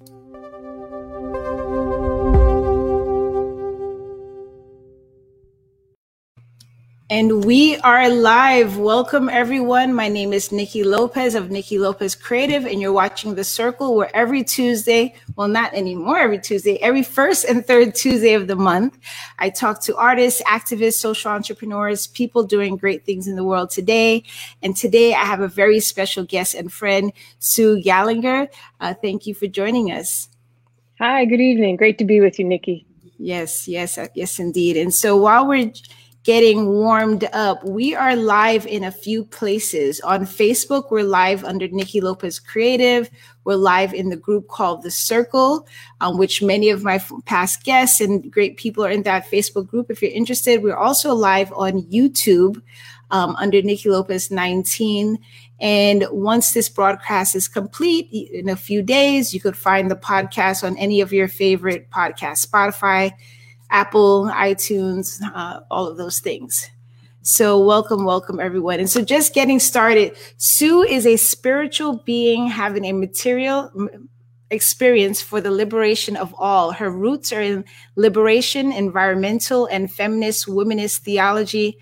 Música And we are live. Welcome, everyone. My name is Niki Lopez of Niki Lopez Creative, and you're watching The Circle, where every Tuesday, well, not anymore every Tuesday, every first and third Tuesday of the month, I talk to artists, activists, social entrepreneurs, people doing great things in the world today. And today I have a very special guest and friend, Sue Gallagher. Uh, thank you for joining us. Hi, good evening. Great to be with you, Niki. Yes, yes, uh, yes, indeed. And so while we're getting warmed up. We are live in a few places. On Facebook, we're live under Niki Lopez Creative. We're live in the group called The Circle, um, which many of my past guests and great people are in that Facebook group. If you're interested, we're also live on YouTube um, under Niki Lopez 19. And once this broadcast is complete in a few days, you could find the podcast on any of your favorite podcasts, Spotify, Apple, iTunes, uh, all of those things. So, welcome, welcome, everyone. And so, just getting started, Sue is a spiritual being having a material experience for the liberation of all. Her roots are in liberation, environmental, and feminist womanist theology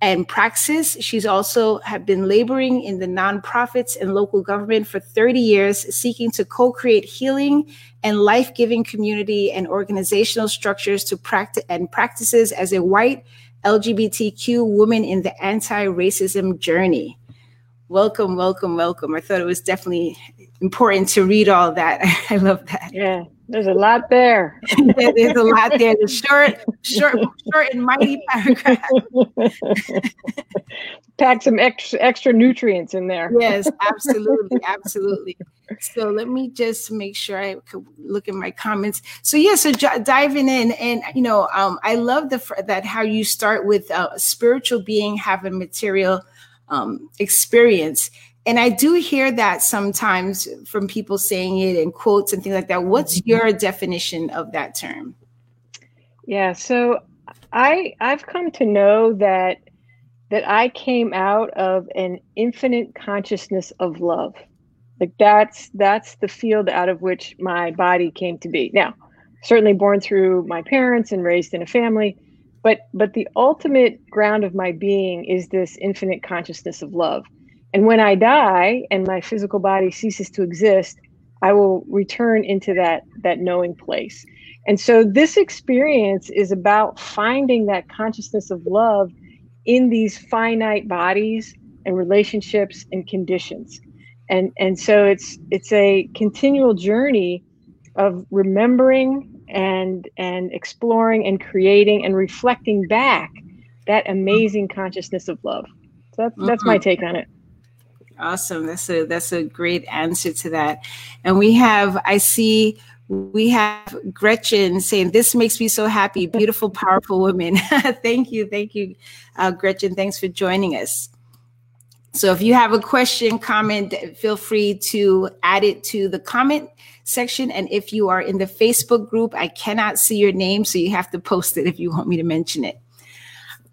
and praxis. She's also have been laboring in the nonprofits and local government for 30 years, seeking to co-create healing and life-giving community and organizational structures to practice and practices as a white LGBTQ woman in the anti-racism journey. Welcome, welcome, welcome. I thought it was definitely important to read all that. I love that. Yeah, there's a lot there. there's a lot there. The short, short, short and mighty paragraph. Pack some extra extra nutrients in there. Yes, absolutely, absolutely. So let me just make sure I could look at my comments. So yeah, so j- diving in, and you know, um, I love the that how you start with uh, a spiritual being having material um, experience and I do hear that sometimes from people saying it in quotes and things like that. What's mm-hmm. your definition of that term? Yeah, so I I've come to know that that I came out of an infinite consciousness of love. Like that's that's the field out of which my body came to be. Now, certainly born through my parents and raised in a family, but but the ultimate ground of my being is this infinite consciousness of love. And when I die and my physical body ceases to exist, I will return into that that knowing place. And so this experience is about finding that consciousness of love in these finite bodies and relationships and conditions. And and so it's it's a continual journey of remembering and and exploring and creating and reflecting back that amazing consciousness of love. So that's, that's my mm-hmm. take on it. Awesome. That's a that's a great answer to that. And we have I see we have Gretchen saying this makes me so happy. Beautiful, powerful woman. thank you, thank you, uh, Gretchen. Thanks for joining us. So if you have a question, comment, feel free to add it to the comment section. And if you are in the Facebook group, I cannot see your name, so you have to post it if you want me to mention it.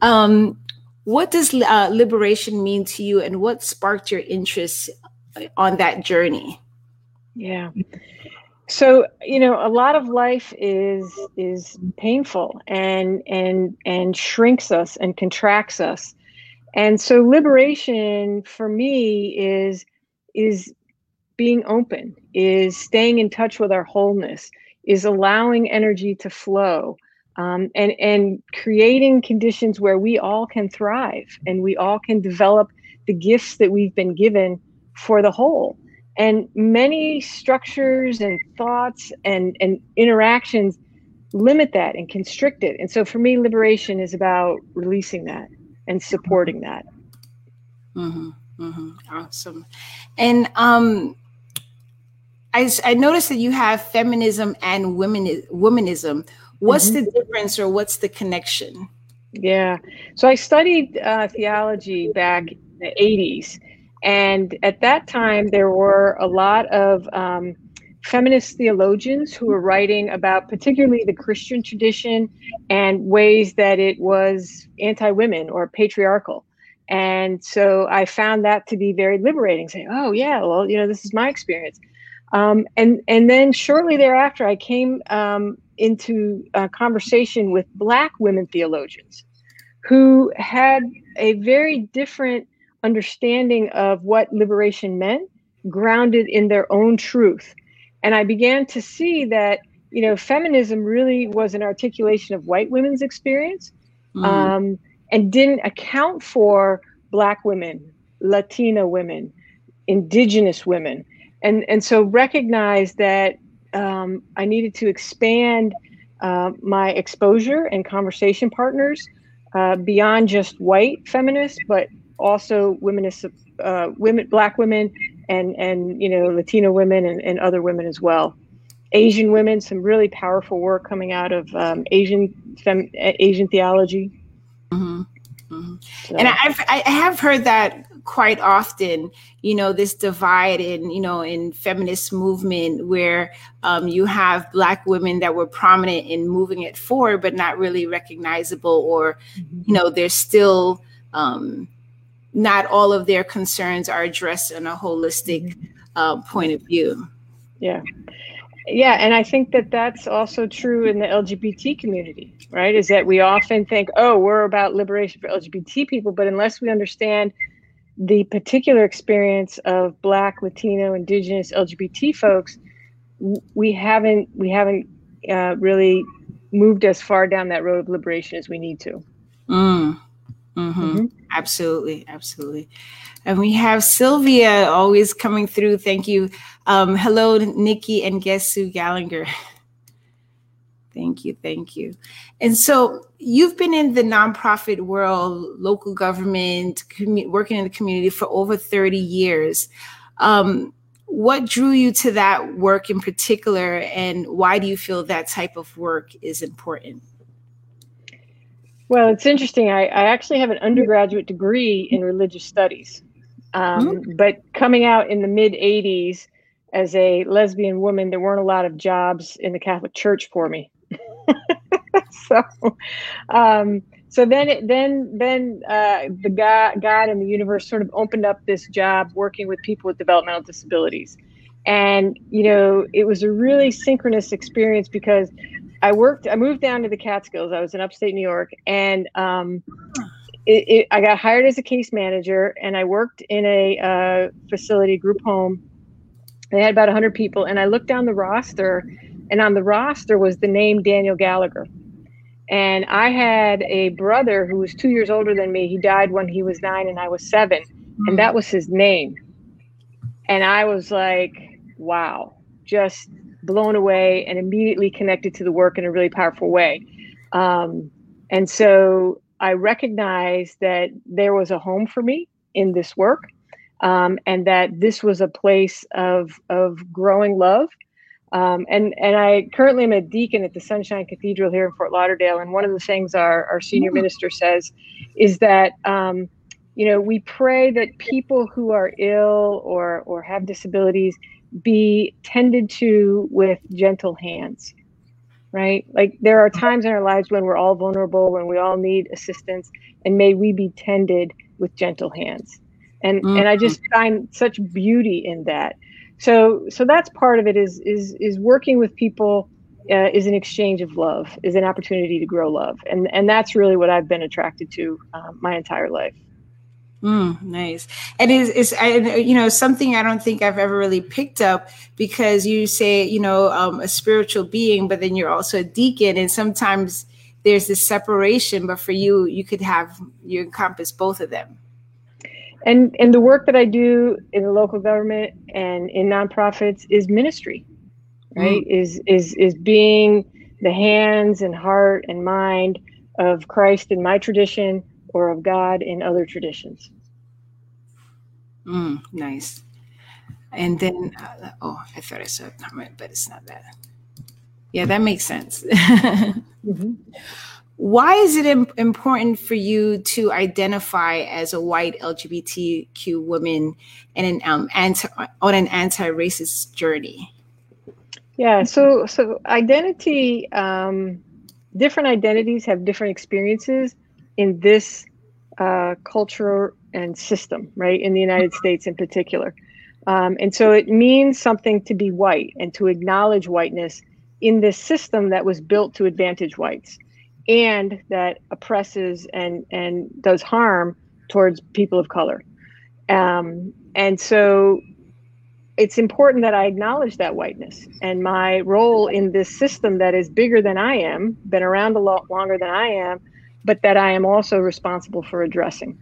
Um, what does uh, liberation mean to you, and what sparked your interest on that journey? Yeah. So you know, a lot of life is is painful and and and shrinks us and contracts us, and so liberation for me is is being open, is staying in touch with our wholeness, is allowing energy to flow, um, and and creating conditions where we all can thrive and we all can develop the gifts that we've been given for the whole. And many structures and thoughts and and interactions limit that and constrict it. And so for me liberation is about releasing that and supporting that. Mm-hmm, mm-hmm. awesome. And um I, I noticed that you have feminism and women womanism What's mm-hmm. the difference or what's the connection? Yeah. So I studied uh, theology back in the 80s. And at that time, there were a lot of um, feminist theologians who were writing about particularly the Christian tradition and ways that it was anti women or patriarchal. And so I found that to be very liberating, saying, oh, yeah, well, you know, this is my experience. Um, and and then shortly thereafter, I came um, into a conversation with Black women theologians who had a very different understanding of what liberation meant, grounded in their own truth. And I began to see that you know feminism really was an articulation of white women's experience, mm. um, and didn't account for Black women, Latina women, Indigenous women and and so recognize that um, I needed to expand uh, my exposure and conversation partners uh, beyond just white feminists, but also womanist, uh, women, black women, and and you know Latino women and, and other women as well. Asian women, some really powerful work coming out of um, Asian fem, Asian theology. Mm-hmm. Mm-hmm. So. And I've I have heard that quite often, you know, this divide in, you know, in feminist movement where um, you have black women that were prominent in moving it forward, but not really recognizable, or, mm-hmm. you know, they're still um, not all of their concerns are addressed in a holistic mm-hmm. uh, point of view. Yeah. Yeah, and I think that that's also true in the LGBT community, right? Is that we often think, oh, we're about liberation for LGBT people, but unless we understand the particular experience of Black, Latino, Indigenous, LGBT folks, we haven't we haven't uh, really moved as far down that road of liberation as we need to. Mm. Mm-hmm. Mm-hmm. Absolutely, absolutely. And we have Sylvia always coming through. Thank you. Um, hello, Niki and guest Sue Gallagher. Thank you. Thank you. And so you've been in the nonprofit world, local government, commu- working in the community for over 30 years. Um, what drew you to that work in particular, and why do you feel that type of work is important? Well, it's interesting. I, I actually have an undergraduate degree in religious studies. Um, mm-hmm. But coming out in the mid 80s as a lesbian woman, there weren't a lot of jobs in the Catholic Church for me. so, um, so then, then, then uh, the God, God and the universe sort of opened up this job working with people with developmental disabilities, and you know, it was a really synchronous experience because I worked. I moved down to the Catskills. I was in upstate New York, and um, it, it, I got hired as a case manager, and I worked in a uh, facility group home. They had about 100 people, and I looked down the roster, and on the roster was the name Daniel Gallagher. And I had a brother who was two years older than me. He died when he was nine and I was seven. And that was his name. And I was like, wow, just blown away and immediately connected to the work in a really powerful way. Um, and so I recognized that there was a home for me in this work um, and that this was a place of, of growing love um, and and I currently am a deacon at the Sunshine Cathedral here in Fort Lauderdale. And one of the things our, our senior mm. minister says is that um, you know we pray that people who are ill or or have disabilities be tended to with gentle hands. Right? Like there are times in our lives when we're all vulnerable, when we all need assistance, and may we be tended with gentle hands. And mm-hmm. and I just find such beauty in that so so that's part of it is is is working with people uh, is an exchange of love is an opportunity to grow love and and that's really what i've been attracted to uh, my entire life Mm, nice. And is is you know something I don't think I've ever really picked up because you say you know um, a spiritual being, but then you're also a deacon, and sometimes there's this separation. But for you, you could have you encompass both of them and and the work that I do in the local government and in nonprofits is ministry, right? Mm. Is is is being the hands and heart and mind of Christ in my tradition or of God in other traditions. Mm, nice. And then, uh, oh, I thought I saw a comment, but it's not that. Yeah, that makes sense. mm-hmm why is it Im- important for you to identify as a white LGBTQ woman and an um, anti- on an anti-racist journey? Yeah, so so identity, um, different identities have different experiences in this uh, culture and system, right? In the United States, in particular. Um, and so it means something to be white and to acknowledge whiteness in this system that was built to advantage whites and that oppresses and, and does harm towards people of color. Um, and so it's important that I acknowledge that whiteness and my role in this system that is bigger than I am, been around a lot longer than I am, but that I am also responsible for addressing.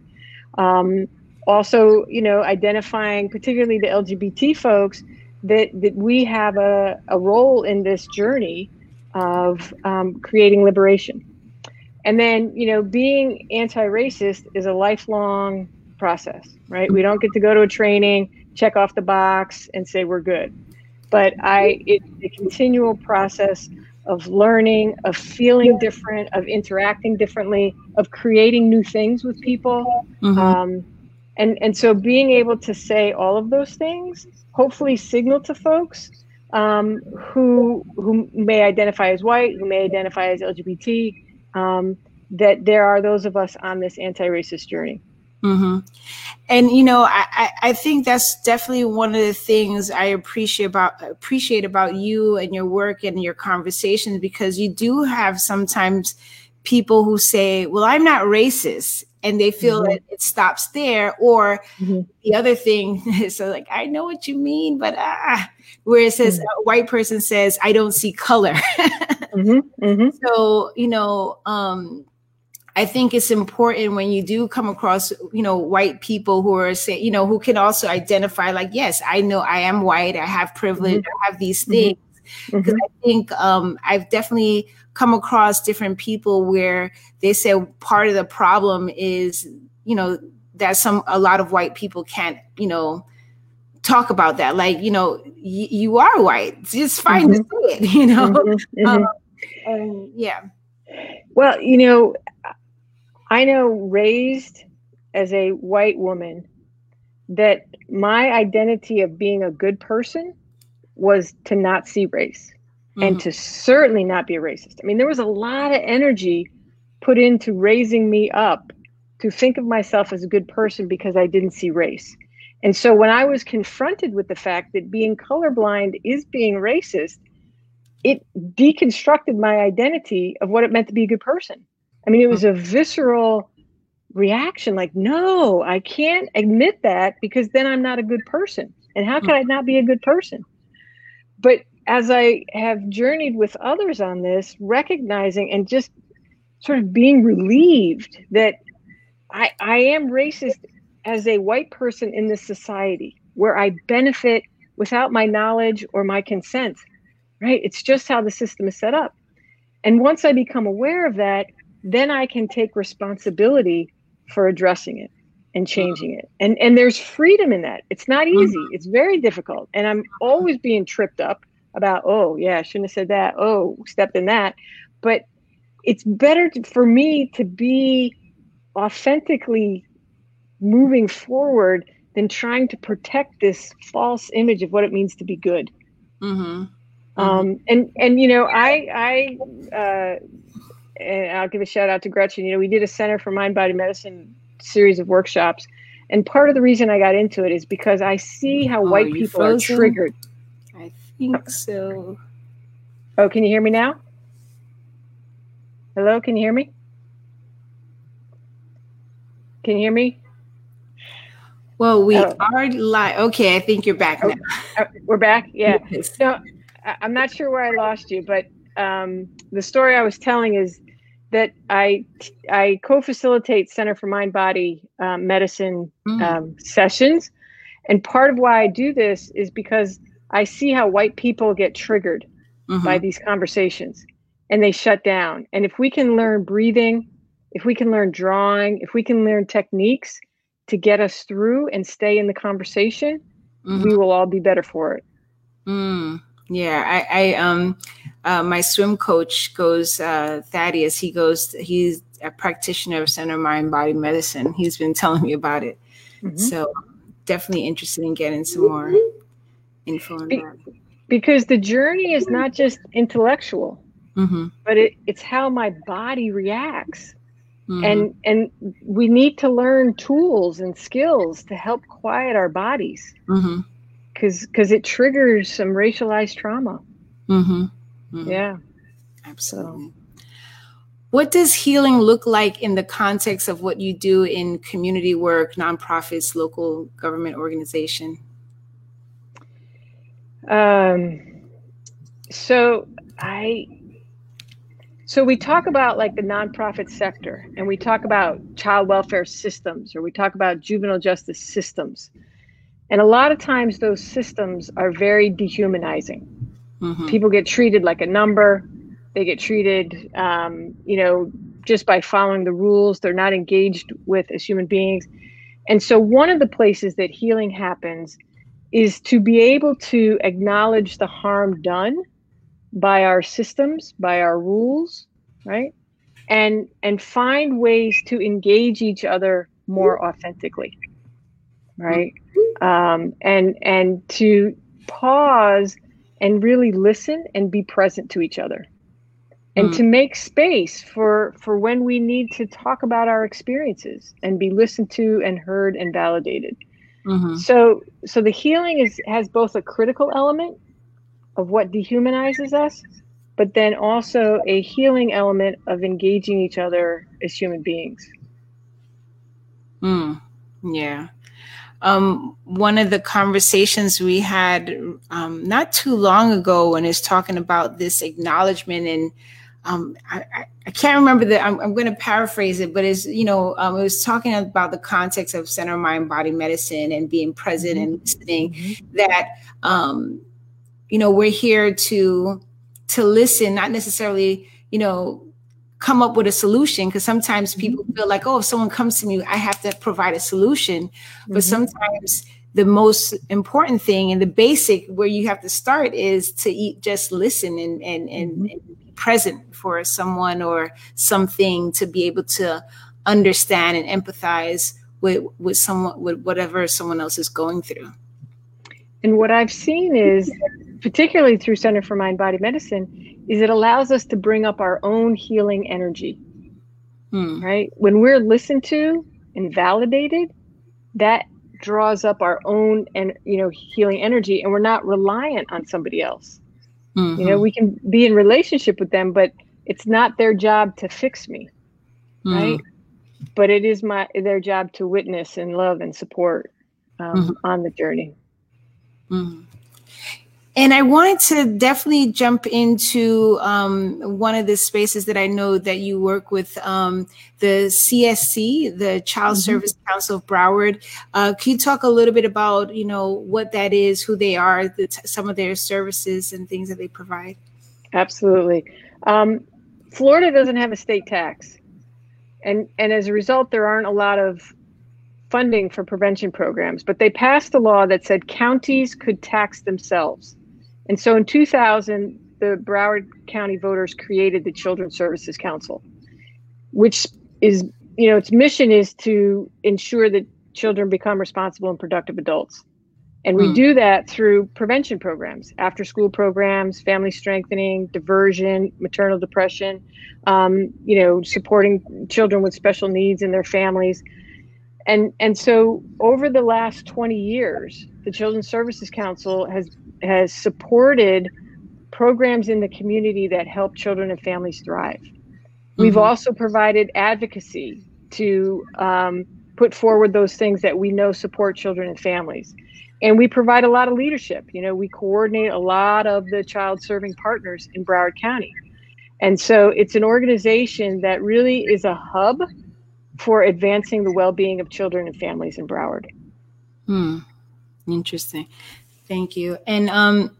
Um, also, you know, identifying particularly the LGBT folks that, that we have a, a role in this journey of um, creating liberation. And then, you know, being anti racist is a lifelong process, right? We don't get to go to a training, check off the box, and say we're good. But I, it's a continual process of learning, of feeling different, of interacting differently, of creating new things with people. Mm-hmm. Um, and and so being able to say all of those things hopefully signal to folks um, who who may identify as white who may identify as lgbt um, that there are those of us on this anti-racist journey mm-hmm. and you know I, I think that's definitely one of the things i appreciate about appreciate about you and your work and your conversations because you do have sometimes people who say well i'm not racist and they feel mm-hmm. that it stops there. Or mm-hmm. the other thing is so like, I know what you mean, but ah, where it says mm-hmm. a white person says, I don't see color. Mm-hmm. Mm-hmm. so, you know, um, I think it's important when you do come across, you know, white people who are say, you know, who can also identify like, yes, I know I am white, I have privilege, mm-hmm. I have these things. Because I think um, I've definitely come across different people where they say part of the problem is, you know, that some a lot of white people can't, you know, talk about that. Like, you know, y- you are white. It's fine mm-hmm. to say it, you know. Mm-hmm. Um, mm-hmm. And yeah. Well, you know, I know raised as a white woman that my identity of being a good person was to not see race mm-hmm. and to certainly not be a racist. I mean, there was a lot of energy put into raising me up to think of myself as a good person because I didn't see race. And so when I was confronted with the fact that being colorblind is being racist, it deconstructed my identity of what it meant to be a good person. I mean, it was a visceral reaction like, no, I can't admit that because then I'm not a good person. And how can I not be a good person? But as I have journeyed with others on this, recognizing and just sort of being relieved that I, I am racist as a white person in this society where I benefit without my knowledge or my consent, right? It's just how the system is set up. And once I become aware of that, then I can take responsibility for addressing it and changing it. And and there's freedom in that. It's not easy. Mm-hmm. It's very difficult. And I'm always being tripped up about, oh, yeah, I shouldn't have said that. Oh, stepped in that. But it's better to, for me to be authentically moving forward than trying to protect this false image of what it means to be good. Mm-hmm. Mm-hmm. Um, and and you know, I I uh, and I'll give a shout out to Gretchen. You know, we did a Center for Mind Body Medicine series of workshops, and part of the reason I got into it is because I see how oh, white people frozen? are triggered I think so. Oh, can you hear me now? Hello, can you hear me? Can you hear me? Well, we oh. are live. Okay, I think you're back oh, now. Uh, we're back. Yeah. Yes. So I'm not sure where I lost you, but um, the story I was telling is that I I co-facilitate Center for Mind Body um, Medicine mm. um, sessions, and part of why I do this is because I see how white people get triggered mm-hmm. by these conversations and they shut down. And if we can learn breathing, if we can learn drawing, if we can learn techniques to get us through and stay in the conversation, mm-hmm. we will all be better for it. Mm. Yeah, I, I um, uh, my swim coach goes uh, Thaddeus. He goes. He's a practitioner of center mind body medicine. He's been telling me about it. Mm-hmm. So definitely interested in getting some more info on Be- that? Because the journey is not just intellectual, mm-hmm. but it, it's how my body reacts. Mm-hmm. And and we need to learn tools and skills to help quiet our bodies. Because because it triggers some racialized trauma. Mm-hmm. mm-hmm. Yeah, absolutely. So. What does healing look like in the context of what you do in community work, nonprofits, local government organization? Um, so I so we talk about like the nonprofit sector and we talk about child welfare systems or we talk about juvenile justice systems. And a lot of times those systems are very dehumanizing. Mm-hmm. People get treated like a number. They get treated, um, you know, just by following the rules. They're not engaged with as human beings. And so one of the places that healing happens is to be able to acknowledge the harm done by our systems, by our rules, right? And and find ways to engage each other more authentically, right? Um, and and to pause and really listen and be present to each other and mm. to make space for for when we need to talk about our experiences and be listened to and heard and validated mm-hmm. so so the healing is has both a critical element of what dehumanizes us, but then also a healing element of engaging each other as human beings. Mm, yeah. Um, one of the conversations we had um, not too long ago when it's talking about this acknowledgement and um, I, I, can't remember that I'm, I'm going to paraphrase it, but it's, you know, um, it was talking about the context of center mind body medicine and being present mm-hmm. and listening mm-hmm. that, um, you know we're here to to listen not necessarily you know come up with a solution because sometimes mm-hmm. people feel like oh if someone comes to me i have to provide a solution mm-hmm. but sometimes the most important thing and the basic where you have to start is to eat, just listen and and, and, mm-hmm. and be present for someone or something to be able to understand and empathize with with someone with whatever someone else is going through and what i've seen is particularly through Center for Mind Body Medicine, is it allows us to bring up our own healing energy. Hmm. Right? When we're listened to and validated, that draws up our own and you know healing energy and we're not reliant on somebody else. Mm-hmm. You know, we can be in relationship with them, but it's not their job to fix me. Mm. Right? But it is my their job to witness and love and support um, mm-hmm. on the journey. Mm-hmm. And I wanted to definitely jump into um, one of the spaces that I know that you work with, um, the CSC, the Child mm-hmm. Service Council of Broward. Uh, can you talk a little bit about, you know, what that is, who they are, the, some of their services and things that they provide? Absolutely. Um, Florida doesn't have a state tax, and and as a result, there aren't a lot of funding for prevention programs. But they passed a law that said counties could tax themselves. And so in 2000, the Broward County voters created the Children's Services Council, which is, you know, its mission is to ensure that children become responsible and productive adults. And we mm. do that through prevention programs, after school programs, family strengthening, diversion, maternal depression, um, you know, supporting children with special needs and their families. And, and so over the last 20 years, the Children's Services Council has has supported programs in the community that help children and families thrive. We've mm-hmm. also provided advocacy to um, put forward those things that we know support children and families. And we provide a lot of leadership. You know, we coordinate a lot of the child serving partners in Broward County. And so it's an organization that really is a hub for advancing the well being of children and families in Broward. Hmm. Interesting. Thank you. And um,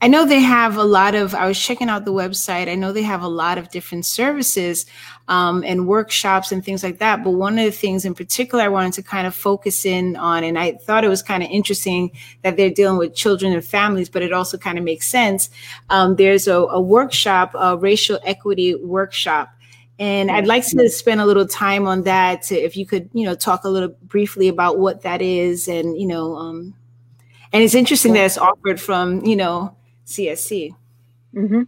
I know they have a lot of, I was checking out the website. I know they have a lot of different services um, and workshops and things like that. But one of the things in particular I wanted to kind of focus in on, and I thought it was kind of interesting that they're dealing with children and families, but it also kind of makes sense. Um, there's a, a workshop, a racial equity workshop. And I'd like to spend a little time on that. To, if you could, you know, talk a little briefly about what that is and, you know, um, and it's interesting that it's offered from, you know, CSC. Mm-hmm.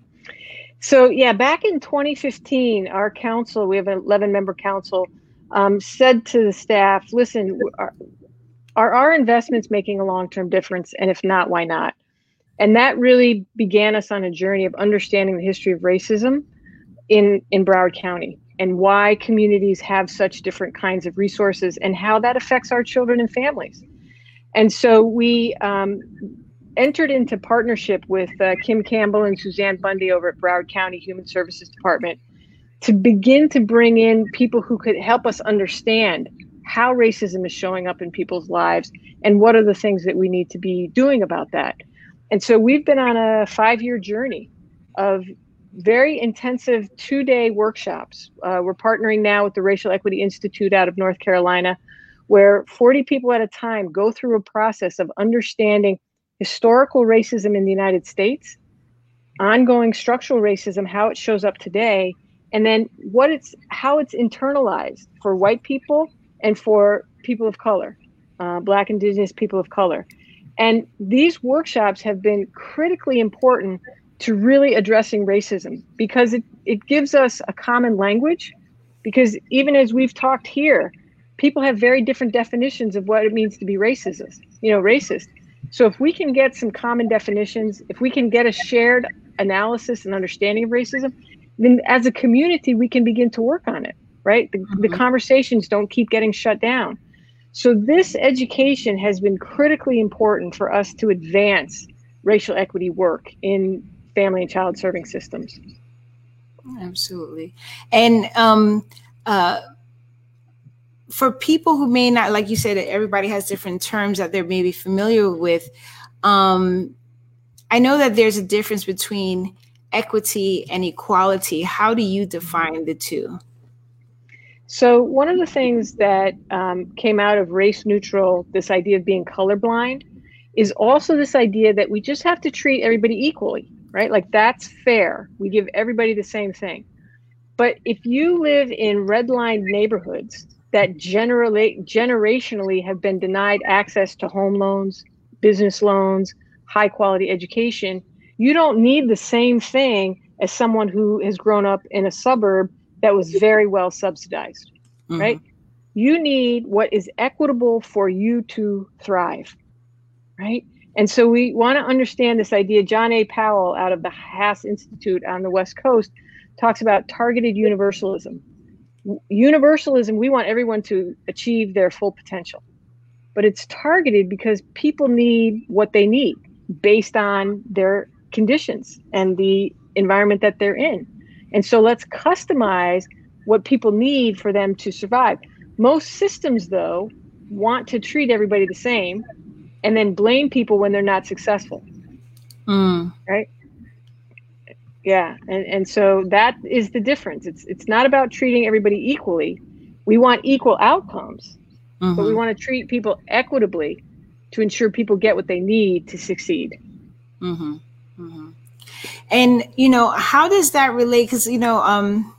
So, yeah, back in 2015, our council, we have an 11 member council, um, said to the staff, listen, our, are our investments making a long-term difference and if not why not and that really began us on a journey of understanding the history of racism in in broward county and why communities have such different kinds of resources and how that affects our children and families and so we um, entered into partnership with uh, kim campbell and suzanne bundy over at broward county human services department to begin to bring in people who could help us understand how racism is showing up in people's lives and what are the things that we need to be doing about that. And so we've been on a five year journey of very intensive two day workshops. Uh, we're partnering now with the Racial Equity Institute out of North Carolina, where 40 people at a time go through a process of understanding historical racism in the United States, ongoing structural racism, how it shows up today, and then what it's how it's internalized for white people and for people of color, uh, Black, Indigenous people of color. And these workshops have been critically important to really addressing racism because it, it gives us a common language. Because even as we've talked here, people have very different definitions of what it means to be racist, you know, racist. So if we can get some common definitions, if we can get a shared analysis and understanding of racism, then as a community, we can begin to work on it right? The, mm-hmm. the conversations don't keep getting shut down. So, this education has been critically important for us to advance racial equity work in family and child serving systems. Absolutely. And um, uh, for people who may not, like you said, that everybody has different terms that they're maybe familiar with. Um, I know that there's a difference between equity and equality. How do you define the two? So, one of the things that um, came out of race neutral, this idea of being colorblind, is also this idea that we just have to treat everybody equally, right? Like that's fair. We give everybody the same thing. But if you live in redlined neighborhoods that generally generationally have been denied access to home loans, business loans, high quality education, you don't need the same thing as someone who has grown up in a suburb that was very well subsidized, mm-hmm. right? You need what is equitable for you to thrive, right? And so we want to understand this idea. John A. Powell out of the Haas Institute on the West Coast talks about targeted universalism. Universalism, we want everyone to achieve their full potential, but it's targeted because people need what they need based on their conditions and the environment that they're in. And so let's customize what people need for them to survive. Most systems, though, want to treat everybody the same and then blame people when they're not successful. Mm. Right? Yeah. And, and so that is the difference. It's it's not about treating everybody equally. We want equal outcomes, mm-hmm. but we mm-hmm. want to treat people equitably to ensure people get what they need to succeed. Mm-hmm. Mm-hmm. And you know, how does that relate? Because you know, um,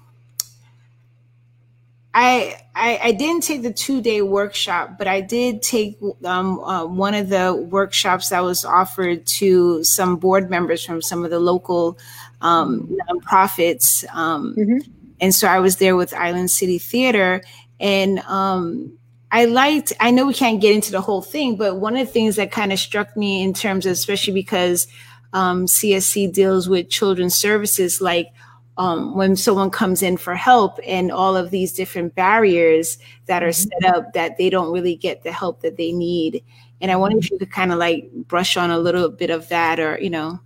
I, I, I didn't take the two day workshop, but I did take um, uh, one of the workshops that was offered to some board members from some of the local um, nonprofits. Um, mm-hmm. And so I was there with Island City Theater, and um, I liked. I know we can't get into the whole thing, but one of the things that kind of struck me in terms of, especially because um, CSC deals with children's services, like um, when someone comes in for help and all of these different barriers that are set mm-hmm. up that they don't really get the help that they need. And I wonder if you could kind of like brush on a little bit of that or, you know.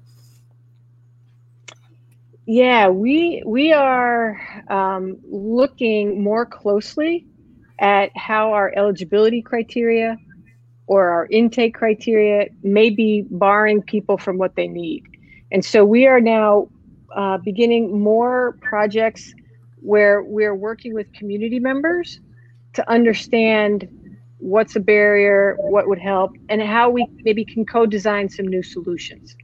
Yeah, we we are um, looking more closely at how our eligibility criteria or our intake criteria may be barring people from what they need. And so we are now uh, beginning more projects where we're working with community members to understand what's a barrier, what would help, and how we maybe can co-design some new solutions.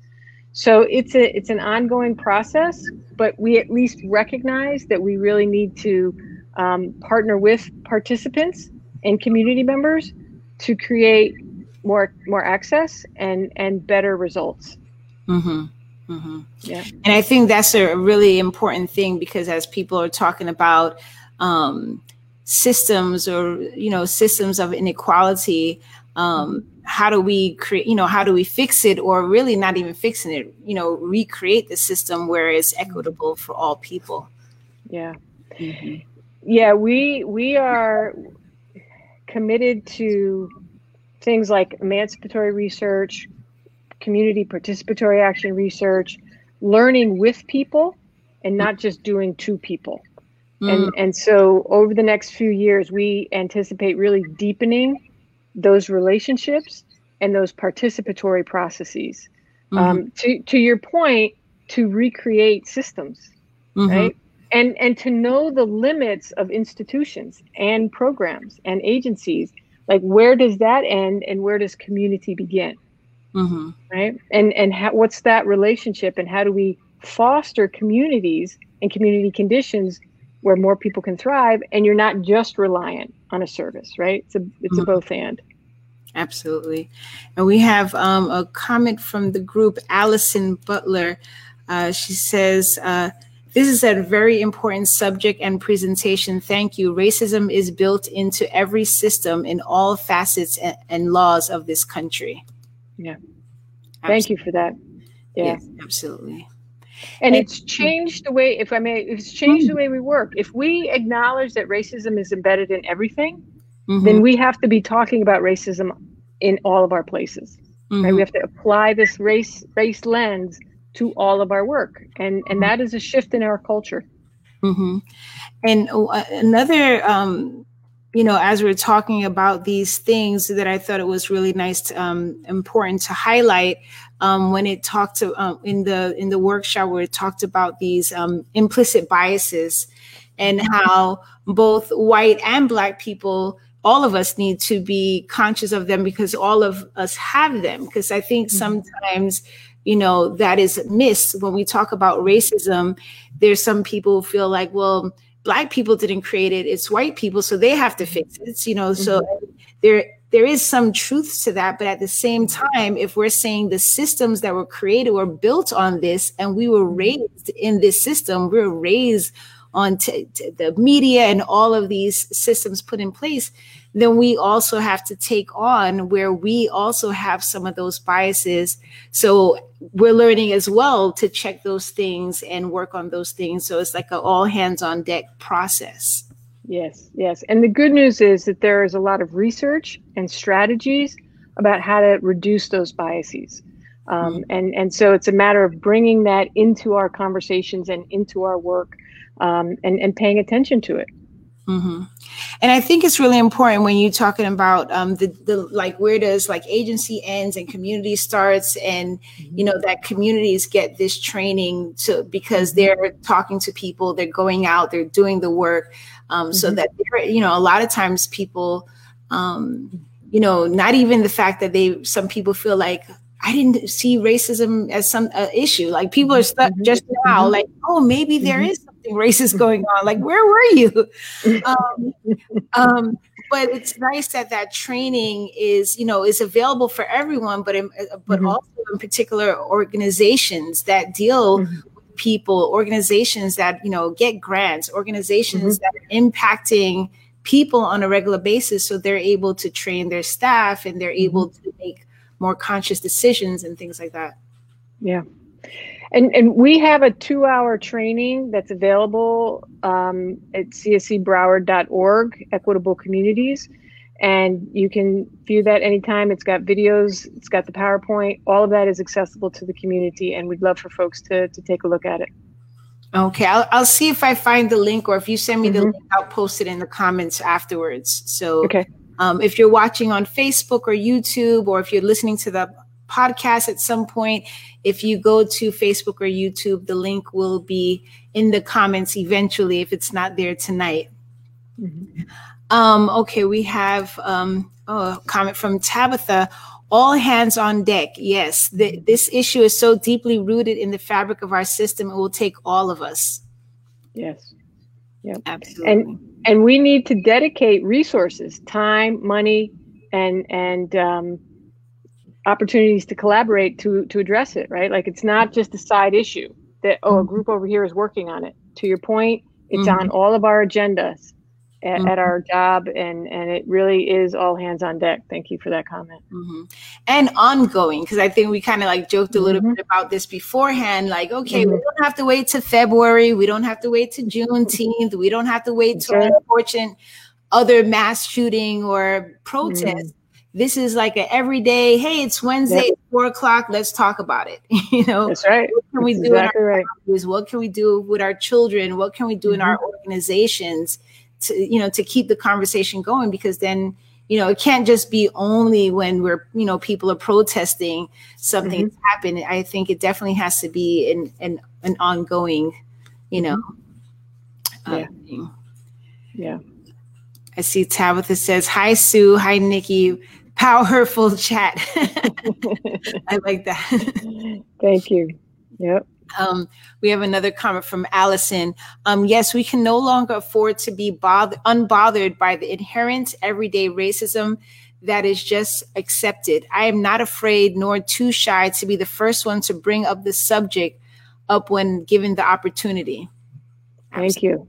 So it's a it's an ongoing process, but we at least recognize that we really need to um, partner with participants and community members to create more more access and and better results. Mm-hmm. Mm-hmm. Yeah, and I think that's a really important thing because as people are talking about um, systems or you know systems of inequality, um, how do we create you know how do we fix it or really not even fixing it you know recreate the system where it's equitable for all people yeah mm-hmm. yeah we we are committed to things like emancipatory research community participatory action research learning with people and not just doing to people mm. and and so over the next few years we anticipate really deepening those relationships and those participatory processes. Mm-hmm. Um, to to your point, to recreate systems, mm-hmm. right? And and to know the limits of institutions and programs and agencies. Like where does that end and where does community begin? Mm-hmm. Right? And and how, what's that relationship and how do we foster communities and community conditions where more people can thrive and you're not just reliant on a service, right? It's a it's mm-hmm. a both and. Absolutely. And we have um, a comment from the group, Allison Butler. Uh, she says, uh, this is a very important subject and presentation. Thank you. Racism is built into every system in all facets and, and laws of this country. Yeah. Thank you for that. Yeah. Yes, absolutely. And it's changed the way, if I may, it's changed the way we work. If we acknowledge that racism is embedded in everything, mm-hmm. then we have to be talking about racism in all of our places. Mm-hmm. Right? We have to apply this race race lens to all of our work, and and that is a shift in our culture. Mm-hmm. And uh, another, um, you know, as we are talking about these things, that I thought it was really nice, to, um, important to highlight um, when it talked to um, in the in the workshop where it talked about these um, implicit biases and how both white and black people all of us need to be conscious of them because all of us have them. Because I think mm-hmm. sometimes, you know, that is missed when we talk about racism. There's some people who feel like, well, black people didn't create it; it's white people, so they have to fix it. It's, you know, mm-hmm. so there there is some truth to that but at the same time if we're saying the systems that were created were built on this and we were mm-hmm. raised in this system we were raised on t- t- the media and all of these systems put in place, then we also have to take on where we also have some of those biases. So we're learning as well to check those things and work on those things. So it's like an all hands on deck process. Yes, yes. And the good news is that there is a lot of research and strategies about how to reduce those biases. Um, mm-hmm. and, and so it's a matter of bringing that into our conversations and into our work um, and, and paying attention to it. Mm-hmm. And I think it's really important when you're talking about um, the, the like where does like agency ends and community starts, and you know that communities get this training to because mm-hmm. they're talking to people, they're going out, they're doing the work, um, so mm-hmm. that you know a lot of times people, um, you know, not even the fact that they some people feel like I didn't see racism as some uh, issue. Like people are stuck mm-hmm. just now, mm-hmm. like, oh, maybe there mm-hmm. is something racist going on. Like, where were you? Um, um, but it's nice that that training is, you know, is available for everyone, but in, uh, but mm-hmm. also in particular organizations that deal mm-hmm. with people, organizations that you know get grants, organizations mm-hmm. that are impacting people on a regular basis, so they're able to train their staff and they're able to make more conscious decisions and things like that. Yeah. And, and we have a two hour training that's available um, at cscbroward.org, Equitable Communities. And you can view that anytime. It's got videos, it's got the PowerPoint. All of that is accessible to the community. And we'd love for folks to, to take a look at it. Okay, I'll, I'll see if I find the link, or if you send me mm-hmm. the link, I'll post it in the comments afterwards. So okay. Um, if you're watching on Facebook or YouTube, or if you're listening to the podcast at some point, if you go to Facebook or YouTube, the link will be in the comments eventually if it's not there tonight. Mm-hmm. Um, okay, we have um, oh, a comment from Tabitha. All hands on deck. Yes, the, this issue is so deeply rooted in the fabric of our system, it will take all of us. Yes. Yep. Absolutely. And and we need to dedicate resources, time, money, and and um, opportunities to collaborate to to address it. Right? Like it's not just a side issue that oh a mm-hmm. group over here is working on it. To your point, it's mm-hmm. on all of our agendas, at, mm-hmm. at, our job and and it really is all hands on deck thank you for that comment mm-hmm. and ongoing because i think we kind of like joked a little mm-hmm. bit about this beforehand like okay we mm-hmm. don't have to wait to february we don't have to wait to juneteenth we don't have to wait to okay. unfortunate other mass shooting or protest mm. this is like an everyday hey it's wednesday yep. four o'clock let's talk about it you know that's right what can we do exactly in our right. what can we do with our children what can we do in our mm-hmm. organizations to you know to keep the conversation going because then you know it can't just be only when we're you know people are protesting something mm-hmm. happened. I think it definitely has to be an an, an ongoing you know mm-hmm. yeah. yeah. I see tabitha says hi sue. Hi Niki. Powerful chat. I like that. Thank you. Yep um, we have another comment from Allison. Um, yes, we can no longer afford to be bother- unbothered by the inherent everyday racism that is just accepted. I am not afraid nor too shy to be the first one to bring up the subject up when given the opportunity. Thank you.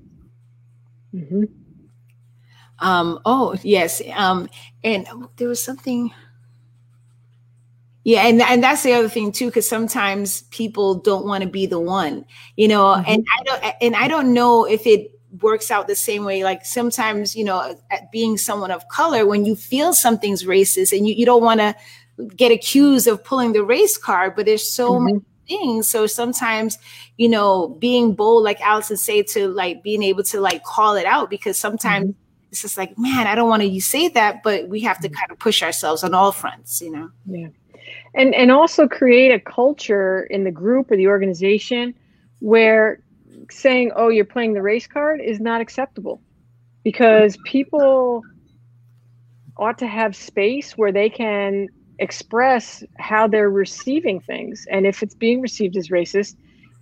Mm-hmm. Um, oh, yes. Um, and there was something. Yeah, and and that's the other thing too, because sometimes people don't want to be the one, you know. Mm-hmm. And I don't and I don't know if it works out the same way. Like sometimes, you know, being someone of color, when you feel something's racist and you, you don't want to get accused of pulling the race card, but there's so mm-hmm. many things. So sometimes, you know, being bold, like Allison said, to like being able to like call it out because sometimes mm-hmm. it's just like, man, I don't want to you say that, but we have to mm-hmm. kind of push ourselves on all fronts, you know. Yeah and and also create a culture in the group or the organization where saying oh you're playing the race card is not acceptable because people ought to have space where they can express how they're receiving things and if it's being received as racist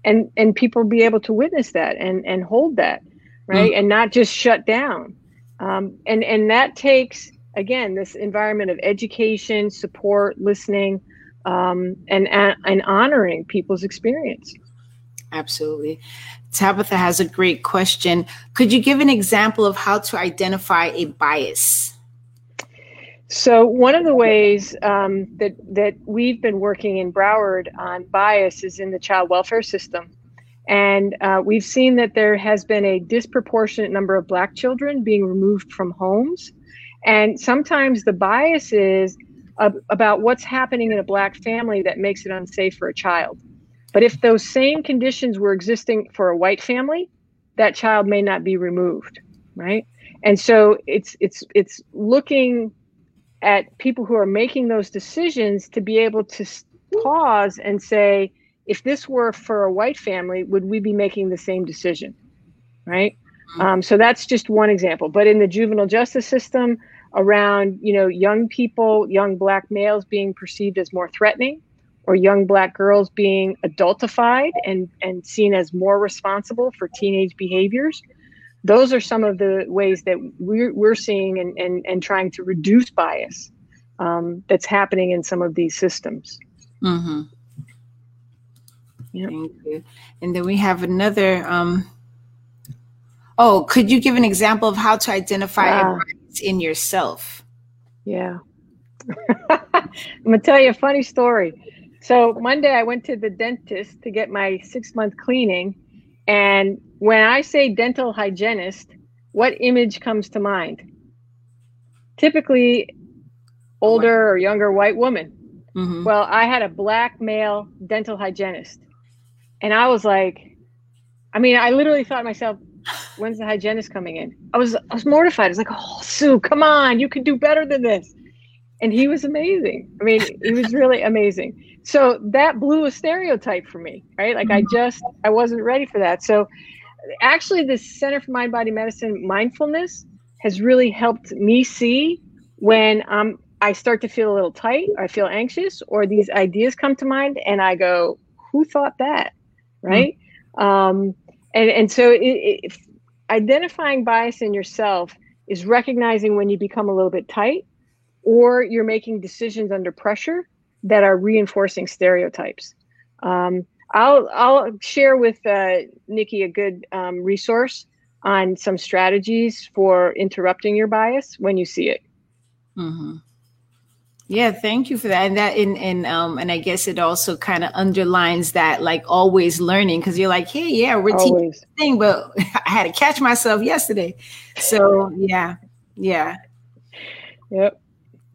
and and people be able to witness that and and hold that right mm. and not just shut down um, and and that takes again this environment of education support listening um, and and honoring people's experience. Absolutely. Tabitha has a great question. Could you give an example of how to identify a bias? So one of the ways um, that that we've been working in Broward on bias is in the child welfare system, and uh, we've seen that there has been a disproportionate number of Black children being removed from homes, and sometimes the bias is about what's happening in a black family that makes it unsafe for a child. But if those same conditions were existing for a white family, that child may not be removed, right? And so it's it's it's looking at people who are making those decisions to be able to pause and say, if this were for a white family, would we be making the same decision, right? Mm-hmm. Um, so that's just one example. But in the juvenile justice system, around you know young people young black males being perceived as more threatening or young black girls being adultified and and seen as more responsible for teenage behaviors those are some of the ways that we're, we're seeing and, and, and trying to reduce bias um, that's happening in some of these systems mm-hmm. Yep. Thank you. And then we have another. Um, oh, could you give an example of how to identify uh, in yourself. Yeah. I'm going to tell you a funny story. So, Monday I went to the dentist to get my six month cleaning. And when I say dental hygienist, what image comes to mind? Typically, older or younger white woman. Mm-hmm. Well, I had a black male dental hygienist. And I was like, I mean, I literally thought to myself, when's the hygienist coming in? I was I was mortified. I was like, oh Sue, come on, you can do better than this. And he was amazing. I mean, he was really amazing. So that blew a stereotype for me, right? Like I mm-hmm. just I wasn't ready for that. So actually the Center for Mind Body Medicine mindfulness has really helped me see when um I start to feel a little tight, I feel anxious, or these ideas come to mind, and I go, "Who thought that?" Right? Mm-hmm. Um, and and so it, it, identifying bias in yourself is recognizing when you become a little bit tight or you're making decisions under pressure that are reinforcing stereotypes um, I'll I'll share with uh, Niki a good um, resource on some strategies for interrupting your bias when you see it. Mm-hmm. Yeah, thank you for that. And that and and um and I guess it also kind of underlines that like always learning because you're like, hey, yeah, we're always. teaching thing, but I had to catch myself yesterday. So yeah, yeah. Yep.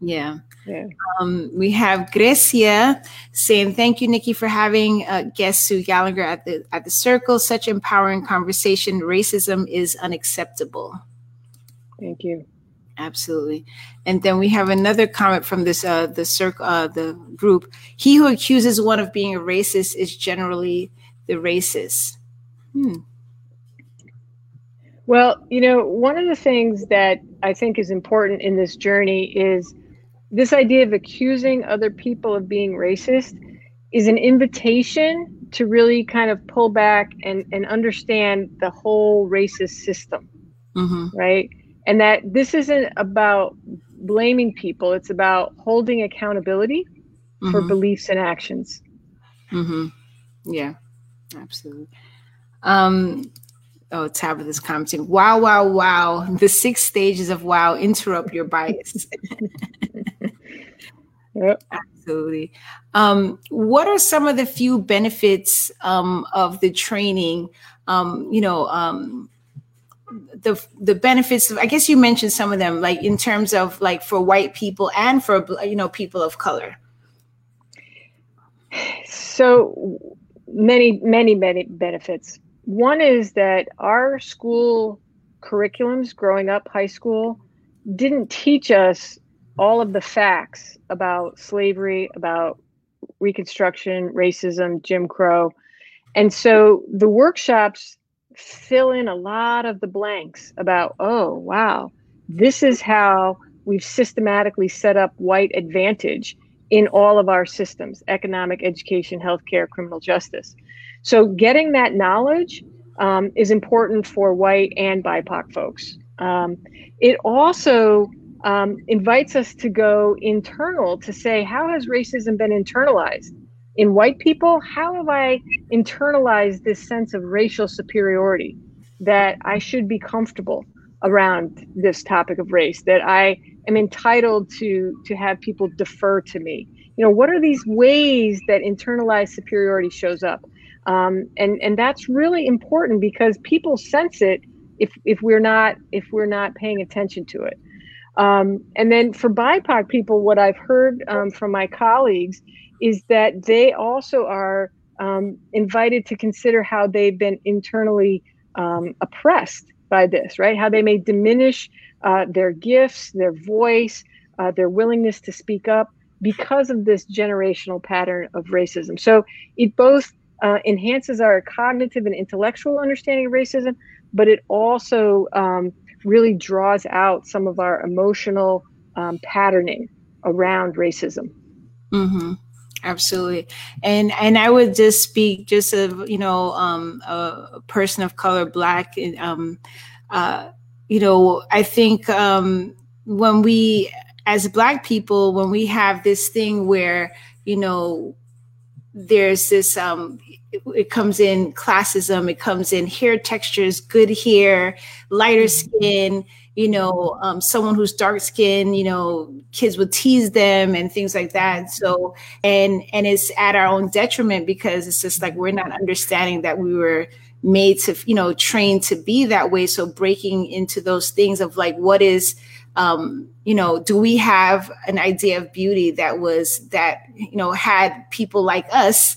Yeah. Yeah. Um, we have Grecia saying, "Thank you, Niki, for having uh, guest Sue Gallagher at the at the circle. Such empowering conversation. Racism is unacceptable." Thank you. Absolutely. And then we have another comment from this uh, the circle uh, the group. He who accuses one of being a racist is generally the racist. Hmm. Well, you know, one of the things that I think is important in this journey is this idea of accusing other people of being racist is an invitation to really kind of pull back and, and understand the whole racist system. Mm-hmm. Right and that this isn't about blaming people. It's about holding accountability mm-hmm. for beliefs and actions. Mm-hmm. yeah absolutely. Um oh tabitha's commenting wow wow wow. The six stages of wow interrupt your bias. Yep. absolutely. Um, what are some of the few benefits um, of the training? Um, you know um, the the benefits of, i guess you mentioned some of them like in terms of like for white people and for you know people of color. So many many many benefits. One is that our school curriculums growing up high school didn't teach us all of the facts about slavery about reconstruction racism jim crow. And so the workshops fill in a lot of the blanks about, oh, wow, this is how we've systematically set up white advantage in all of our systems economic, education, healthcare, criminal justice. So, getting that knowledge um, is important for white and BIPOC folks. Um, it also um, invites us to go internal to say, how has racism been internalized? In white people, how have I internalized this sense of racial superiority that I should be comfortable around this topic of race, that I am entitled to to have people defer to me? You know, what are these ways that internalized superiority shows up? Um, and and that's really important because people sense it if if we're not if we're not paying attention to it. Um, and then for BIPOC people, what I've heard um, from my colleagues is that they also are um, invited to consider how they've been internally um, oppressed by this, right? How they may diminish uh, their gifts, their voice, uh, their willingness to speak up because of this generational pattern of racism. So it both uh, enhances our cognitive and intellectual understanding of racism, but it also um, really draws out some of our emotional um, patterning around racism. Mm-hmm. Absolutely, and and I would just speak just of you know um, a person of color, black, um, uh, you know I think um, when we as black people when we have this thing where you know there's this um it, it, comes in classism it comes in hair textures good hair lighter mm-hmm. skin you know, um, someone who's dark skinned, you know, kids would tease them and things like that. So, and and it's at our own detriment because it's just like we're not understanding that we were made to, you know, trained to be that way. So breaking into those things of like, what is, um, you know, do we have an idea of beauty that was that, you know, had people like us,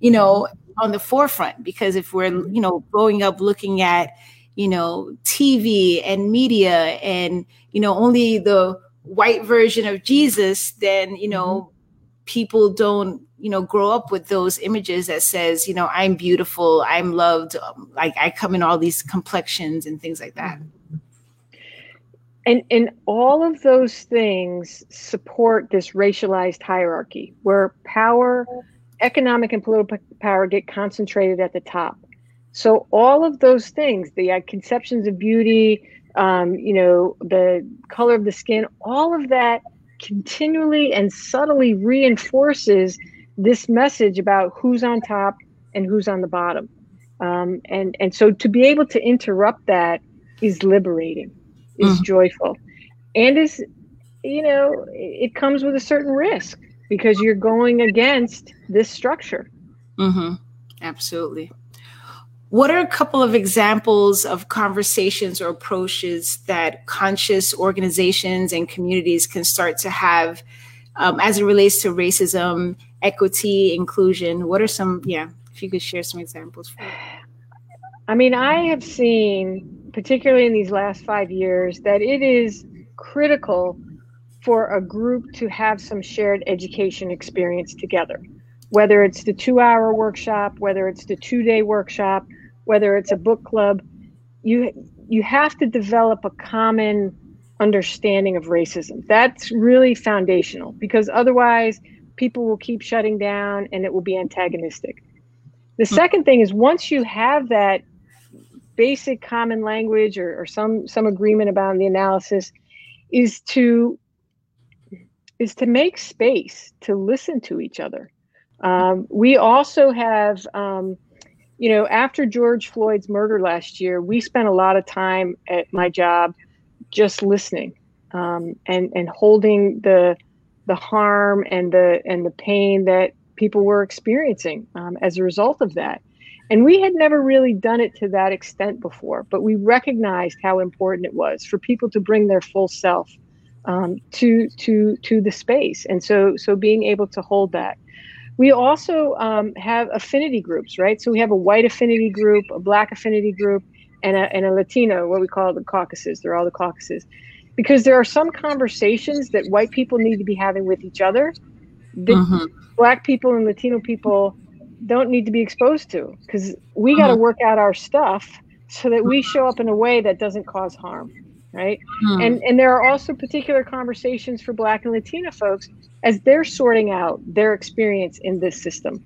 you know, on the forefront? Because if we're, you know, growing up looking at, you know, TV and media and, you know, only the white version of Jesus, then, you know, mm-hmm. people don't, you know, grow up with those images that says, you know, I'm beautiful, I'm loved, um, like I come in all these complexions and things like that. And and all of those things support this racialized hierarchy where power, economic and political power get concentrated at the top so all of those things, the uh, conceptions of beauty, um, you know, the color of the skin, all of that continually and subtly reinforces this message about who's on top and who's on the bottom. Um, and and so to be able to interrupt that is liberating, is mm-hmm. joyful, and is, you know, it comes with a certain risk because you're going against this structure. Mm-hmm. Absolutely. What are a couple of examples of conversations or approaches that conscious organizations and communities can start to have um, as it relates to racism, equity, inclusion? What are some, yeah, if you could share some examples. I mean, I have seen, particularly in these last five years, that it is critical for a group to have some shared education experience together, whether it's the two hour workshop, whether it's the two day workshop, whether it's a book club. You, you have to develop a common understanding of racism. That's really foundational because otherwise, people will keep shutting down and it will be antagonistic. The hmm. second thing is once you have that basic common language or, or some some agreement about the analysis, is to is to make space to listen to each other. Um, we also have, um, you know, after George Floyd's murder last year, we spent a lot of time at my job just listening um, and and holding the the harm and the and the pain that people were experiencing um, as a result of that. And we had never really done it to that extent before, but we recognized how important it was for people to bring their full self um, to to to the space, and so so being able to hold that. We also um, have affinity groups, right? So we have a white affinity group, a black affinity group, and a, and a Latino, what we call the caucuses. They're all the caucuses. Because there are some conversations that white people need to be having with each other that mm-hmm. black people and Latino people don't need to be exposed to because we got to work out our stuff so that we show up in a way that doesn't cause harm right mm-hmm. and and there are also particular conversations for black and latina folks as they're sorting out their experience in this system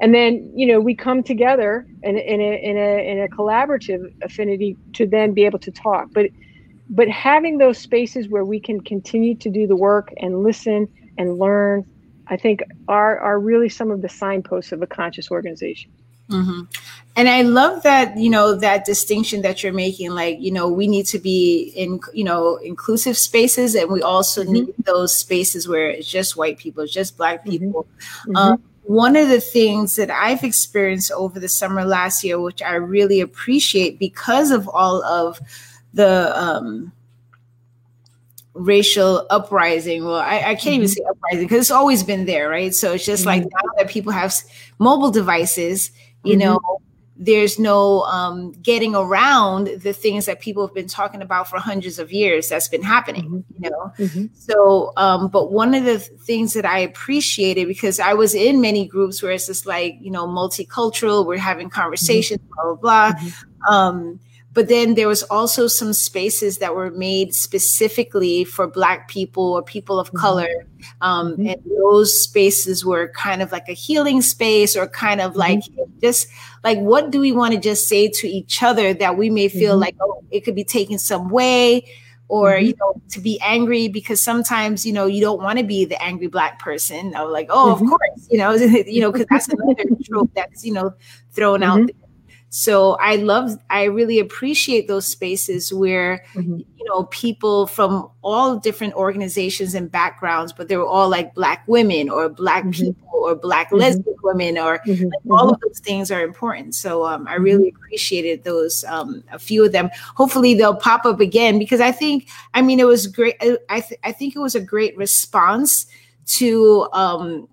and then you know we come together in, in, a, in, a, in a collaborative affinity to then be able to talk but but having those spaces where we can continue to do the work and listen and learn I think are are really some of the signposts of a conscious organization. Mm-hmm. And I love that you know that distinction that you're making. Like you know, we need to be in you know inclusive spaces, and we also mm-hmm. need those spaces where it's just white people, it's just black mm-hmm. people. Mm-hmm. Um, one of the things that I've experienced over the summer last year, which I really appreciate because of all of the um, racial uprising. Well, I, I can't mm-hmm. even say uprising because it's always been there, right? So it's just mm-hmm. like now that people have mobile devices, you mm-hmm. know, there's no um, getting around the things that people have been talking about for hundreds of years that's been happening mm-hmm. you know mm-hmm. so um, but one of the things that i appreciated because i was in many groups where it's just like you know multicultural we're having mm-hmm. conversations blah blah blah um, but then there was also some spaces that were made specifically for black people or people of mm-hmm. color um, mm-hmm. and those spaces were kind of like a healing space or kind of like mm-hmm. just like what do we want to just say to each other that we may feel mm-hmm. like oh it could be taken some way or mm-hmm. you know to be angry because sometimes you know you don't want to be the angry black person or like oh of mm-hmm. course you know you know because that's another trope that's you know thrown out there so I love, I really appreciate those spaces where, mm-hmm. you know, people from all different organizations and backgrounds, but they were all like Black women or Black mm-hmm. people or Black mm-hmm. lesbian women or mm-hmm. like, all of mm-hmm. those things are important. So um, I really mm-hmm. appreciated those, um, a few of them. Hopefully they'll pop up again because I think, I mean, it was great. I, th- I think it was a great response to, um,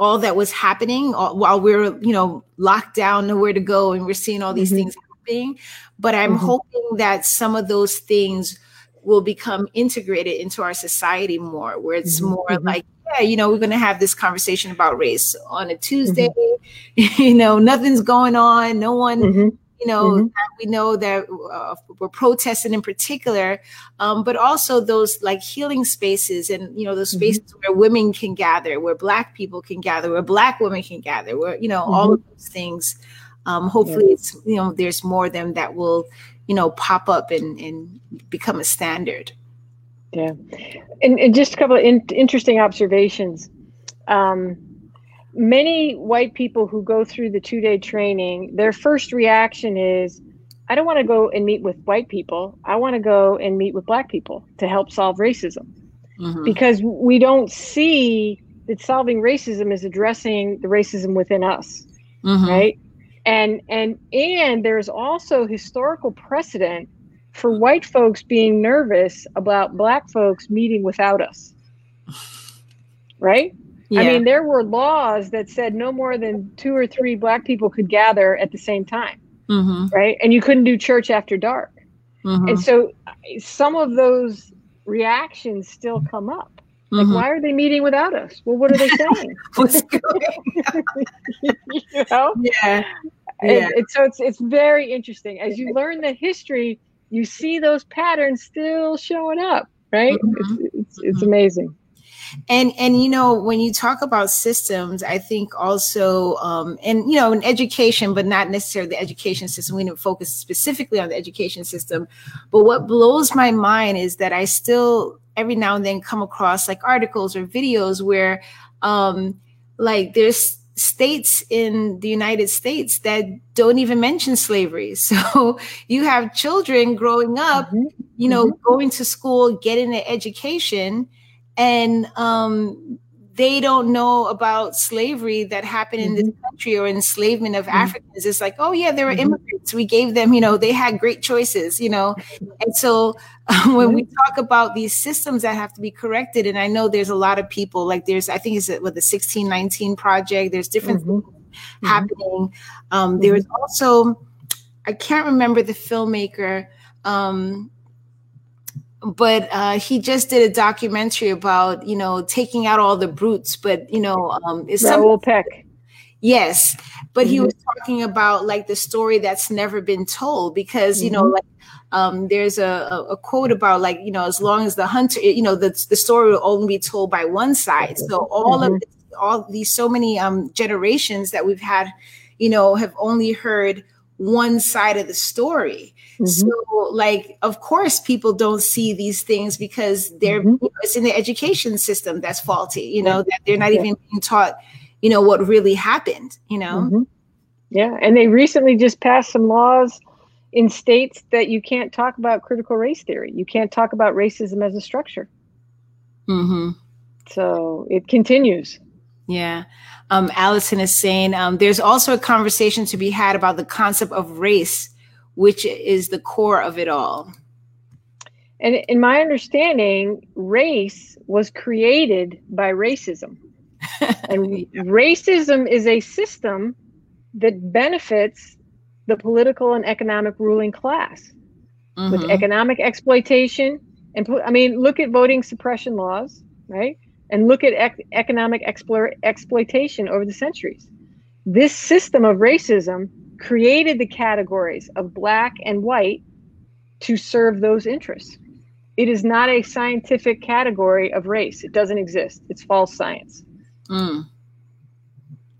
all that was happening uh, while we are you know, locked down, nowhere to go, and we're seeing all these mm-hmm. things happening. But I'm mm-hmm. hoping that some of those things will become integrated into our society more, where it's mm-hmm. more mm-hmm. like, yeah, you know, we're going to have this conversation about race on a Tuesday. Mm-hmm. you know, nothing's going on. No one mm-hmm you know mm-hmm. we know that uh, we're protesting in particular um, but also those like healing spaces and you know those mm-hmm. spaces mm-hmm. where women can gather where black people can gather where black women can gather where you know mm-hmm. all of those things um, hopefully yeah. it's you know there's more of them that will you know pop up and, and become a standard yeah and, and just a couple of in- interesting observations um, many white people who go through the two day training, their first reaction is, I don't want to go and meet with white people. I want to go and meet with black people to help solve racism. Mm-hmm. Because we don't see that solving racism is addressing the racism within us. Mm-hmm. Right? And and and there's also historical precedent for white folks being nervous about black folks meeting without us. Right? Yeah. I mean, there were laws that said no more than two or three black people could gather at the same time mm-hmm. right? And you couldn't do church after dark. Mm-hmm. And so some of those reactions still come up. Like, mm-hmm. why are they meeting without us? Well, what are they saying? What's going you know? Yeah. And, yeah. and so it's it's very interesting. As you learn the history, you see those patterns still showing up, right? Mm-hmm. It's, it's, it's mm-hmm. amazing and and you know when you talk about systems i think also um, and you know in education but not necessarily the education system we didn't focus specifically on the education system but what blows my mind is that i still every now and then come across like articles or videos where um like there's states in the United States that don't even mention slavery. So you have children growing up, mm-hmm. you know, mm-hmm. going to school, getting an education, and um, they don't know about slavery that happened in mm-hmm. this country or enslavement of mm-hmm. Africans. It's like, oh yeah, they were mm-hmm. immigrants. We gave them, you know, they had great choices, you know. And so um, when we talk about these systems that have to be corrected, and I know there's a lot of people like there's, I think it's with the 1619 project. There's different mm-hmm. things mm-hmm. happening. Um, there was mm-hmm. also, I can't remember the filmmaker. Um, but uh, he just did a documentary about you know taking out all the brutes but you know um it's Raoul Peck. yes but mm-hmm. he was talking about like the story that's never been told because you mm-hmm. know like um, there's a, a, quote about like you know as long as the hunter you know the, the story will only be told by one side so all mm-hmm. of all these so many um, generations that we've had you know have only heard one side of the story. Mm-hmm. So, like, of course, people don't see these things because they're mm-hmm. you know, it's in the education system that's faulty. You know that they're not yeah. even being taught, you know, what really happened. You know. Mm-hmm. Yeah, and they recently just passed some laws in states that you can't talk about critical race theory. You can't talk about racism as a structure. Mm-hmm. So it continues. Yeah. Um, Allison is saying um, there's also a conversation to be had about the concept of race, which is the core of it all. And in my understanding, race was created by racism. and yeah. racism is a system that benefits the political and economic ruling class mm-hmm. with economic exploitation. And I mean, look at voting suppression laws, right? and look at ec- economic explo- exploitation over the centuries. This system of racism created the categories of black and white to serve those interests. It is not a scientific category of race. It doesn't exist. It's false science. Mm.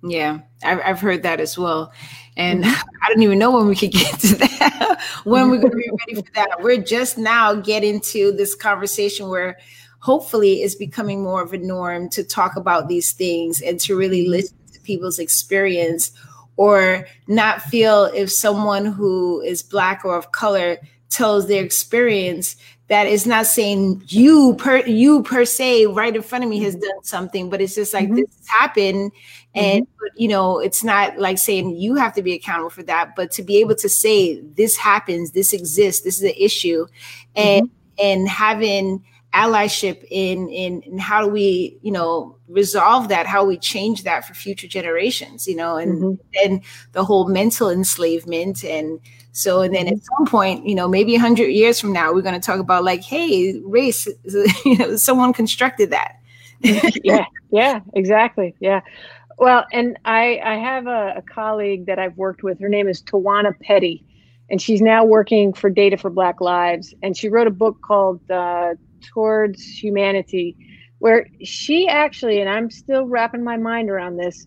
Yeah, I've, I've heard that as well. And I don't even know when we could get to that, when we're going to be ready for that. We're just now getting to this conversation where hopefully it's becoming more of a norm to talk about these things and to really mm-hmm. listen to people's experience or not feel if someone who is black or of color tells their experience that is not saying you per you per se right in front of me has mm-hmm. done something but it's just like mm-hmm. this happened and mm-hmm. you know it's not like saying you have to be accountable for that but to be able to say this happens this exists this is an issue and mm-hmm. and having allyship in, in in how do we you know resolve that how we change that for future generations you know and mm-hmm. then the whole mental enslavement. And so and then at some point you know maybe 100 years from now we're going to talk about like hey race you know someone constructed that. Yeah yeah exactly yeah. Well and i i have a, a colleague that i've worked with. Her name is tawana petty and she's now working for data for black lives. And she wrote a book called uh, towards humanity, where she actually, and I'm still wrapping my mind around this,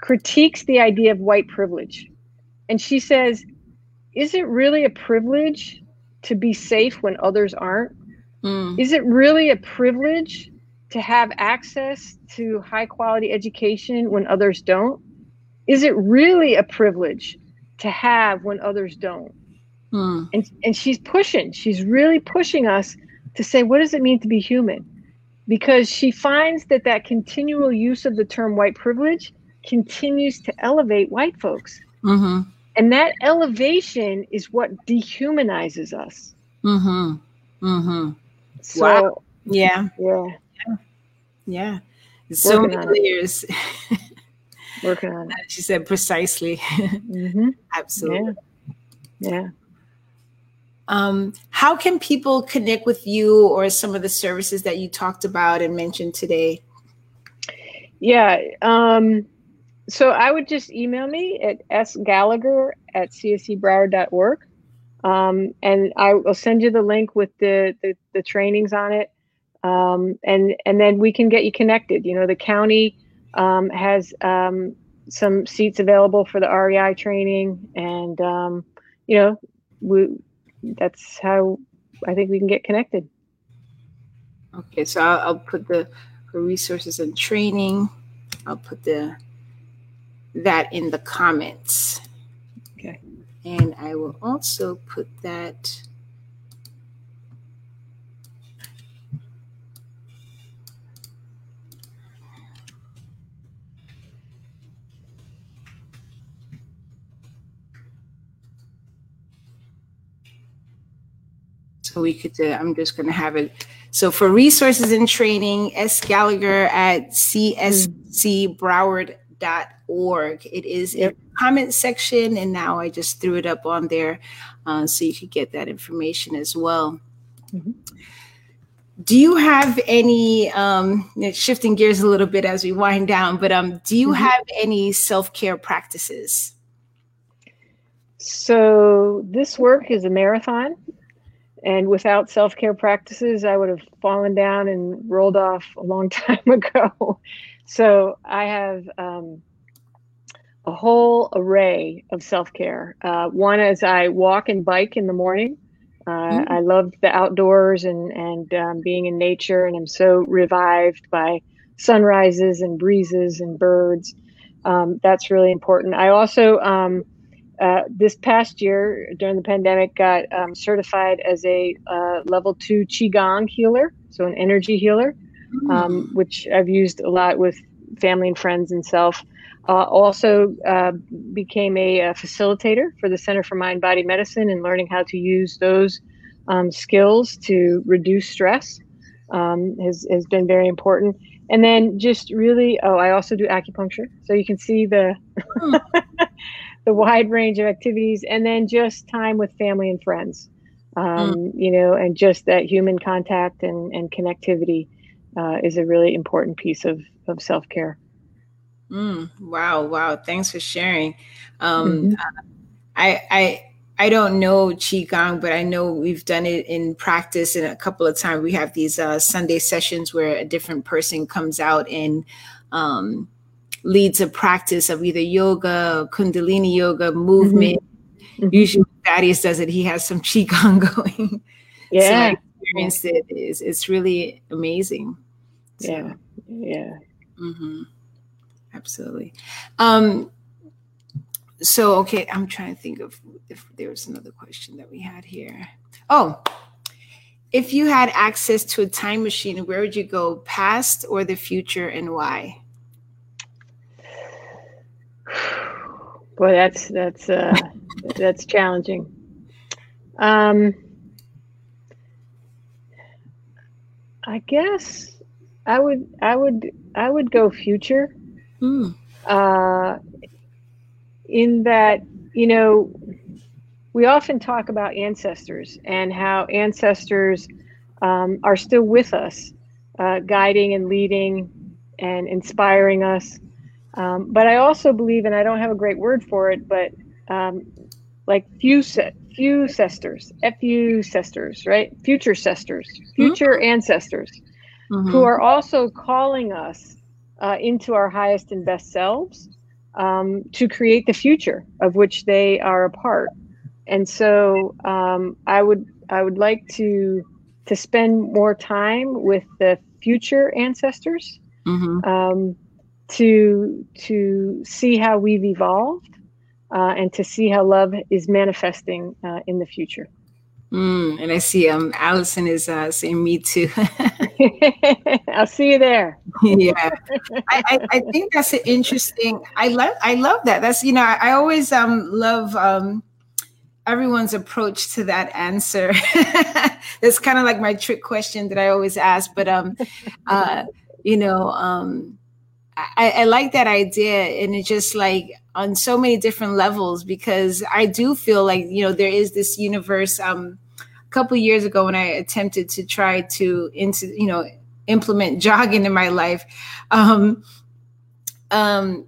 critiques the idea of white privilege. And she says, Is it really a privilege to be safe when others aren't? Mm. Is it really a privilege to have access to high quality education when others don't? Is it really a privilege to have when others don't? Hmm. And, and she's pushing, she's really pushing us to say, what does it mean to be human? Because she finds that that continual use of the term white privilege continues to elevate white folks. Mm-hmm. And that elevation is what dehumanizes us. Mm-hmm. Mm-hmm. So, wow. Yeah. Yeah. Yeah. So Working many layers. Working on it. She said precisely. Mm-hmm. Absolutely. Yeah. yeah. Um, how can people connect with you or some of the services that you talked about and mentioned today? Yeah. Um, so I would just email me at sgallagher at cscbroward.org. Um, and I will send you the link with the, the, the trainings on it. Um, and, and then we can get you connected. You know, the county um, has um, some seats available for the REI training. And, um, you know, we, that's how I think we can get connected. Okay, so I'll, I'll put the resources and training. I'll put the that in the comments. Okay. And I will also put that So we could, uh, I'm just going to have it. So for resources and training, S. Gallagher at cscbroward.org. It is yep. in the comment section, and now I just threw it up on there uh, so you could get that information as well. Mm-hmm. Do you have any, um, shifting gears a little bit as we wind down, but um, do you mm-hmm. have any self care practices? So this work is a marathon. And without self care practices, I would have fallen down and rolled off a long time ago. so I have um, a whole array of self care. Uh, one is I walk and bike in the morning. Uh, mm-hmm. I love the outdoors and and um, being in nature, and I'm so revived by sunrises and breezes and birds. Um, that's really important. I also um, uh, this past year during the pandemic got um, certified as a uh, level two qigong healer so an energy healer mm. um, which i've used a lot with family and friends and self uh, also uh, became a, a, facilitator for the center for mind body medicine and learning how to use those um, skills to reduce stress um, has, has been very important and then just really oh i also do acupuncture so you can see the hmm. the wide range of activities, and then just time with family and friends. Um, mm. You know, and just that human contact and, and connectivity uh, is a really important piece of, of self care. Mm, wow, wow! Thanks for sharing. Um, mm-hmm. uh, I, I I don't know qigong, but I know we've done it in practice, and a couple of times we have these uh, Sunday sessions where a different person comes out and um, leads a practice of either yoga, kundalini yoga, movement. Mm-hmm. Usually, Thaddeus does it. He has some qigong going. Yeah, so I experienced it. It's, it's really amazing. So, yeah, yeah. Mm-hmm. Absolutely. Um, so okay, I'm trying to think of if there was another question that we had here. Oh, if you had access to a time machine, where would you go, past or the future, and why? Boy, that's that's uh, that's challenging. Um, I guess I would I would I would go future. Mm. Uh, in that you know we often talk about ancestors and how ancestors um, are still with us, uh, guiding and leading and inspiring us. Um, but I also believe, and I don't have a great word for it, but um, like few few sisters, fu sisters, right? Future sisters, future mm-hmm. ancestors, mm-hmm. who are also calling us uh, into our highest and best selves um, to create the future of which they are a part. And so um, I would I would like to to spend more time with the future ancestors. Mm-hmm um, to to see how we've evolved uh, and to see how love is manifesting uh, in the future. Mm, and I see um Allison is uh, saying me too. I'll see you there. yeah, I, I, I, think that's an interesting. I love I love that. That's you know I, I always um love um everyone's approach to that answer. it's kind of like my trick question that I always ask, but um uh you know um I, I like that idea and it's just like on so many different levels because I do feel like you know there is this universe. Um, a couple years ago when I attempted to try to into you know implement jogging in my life, um, um,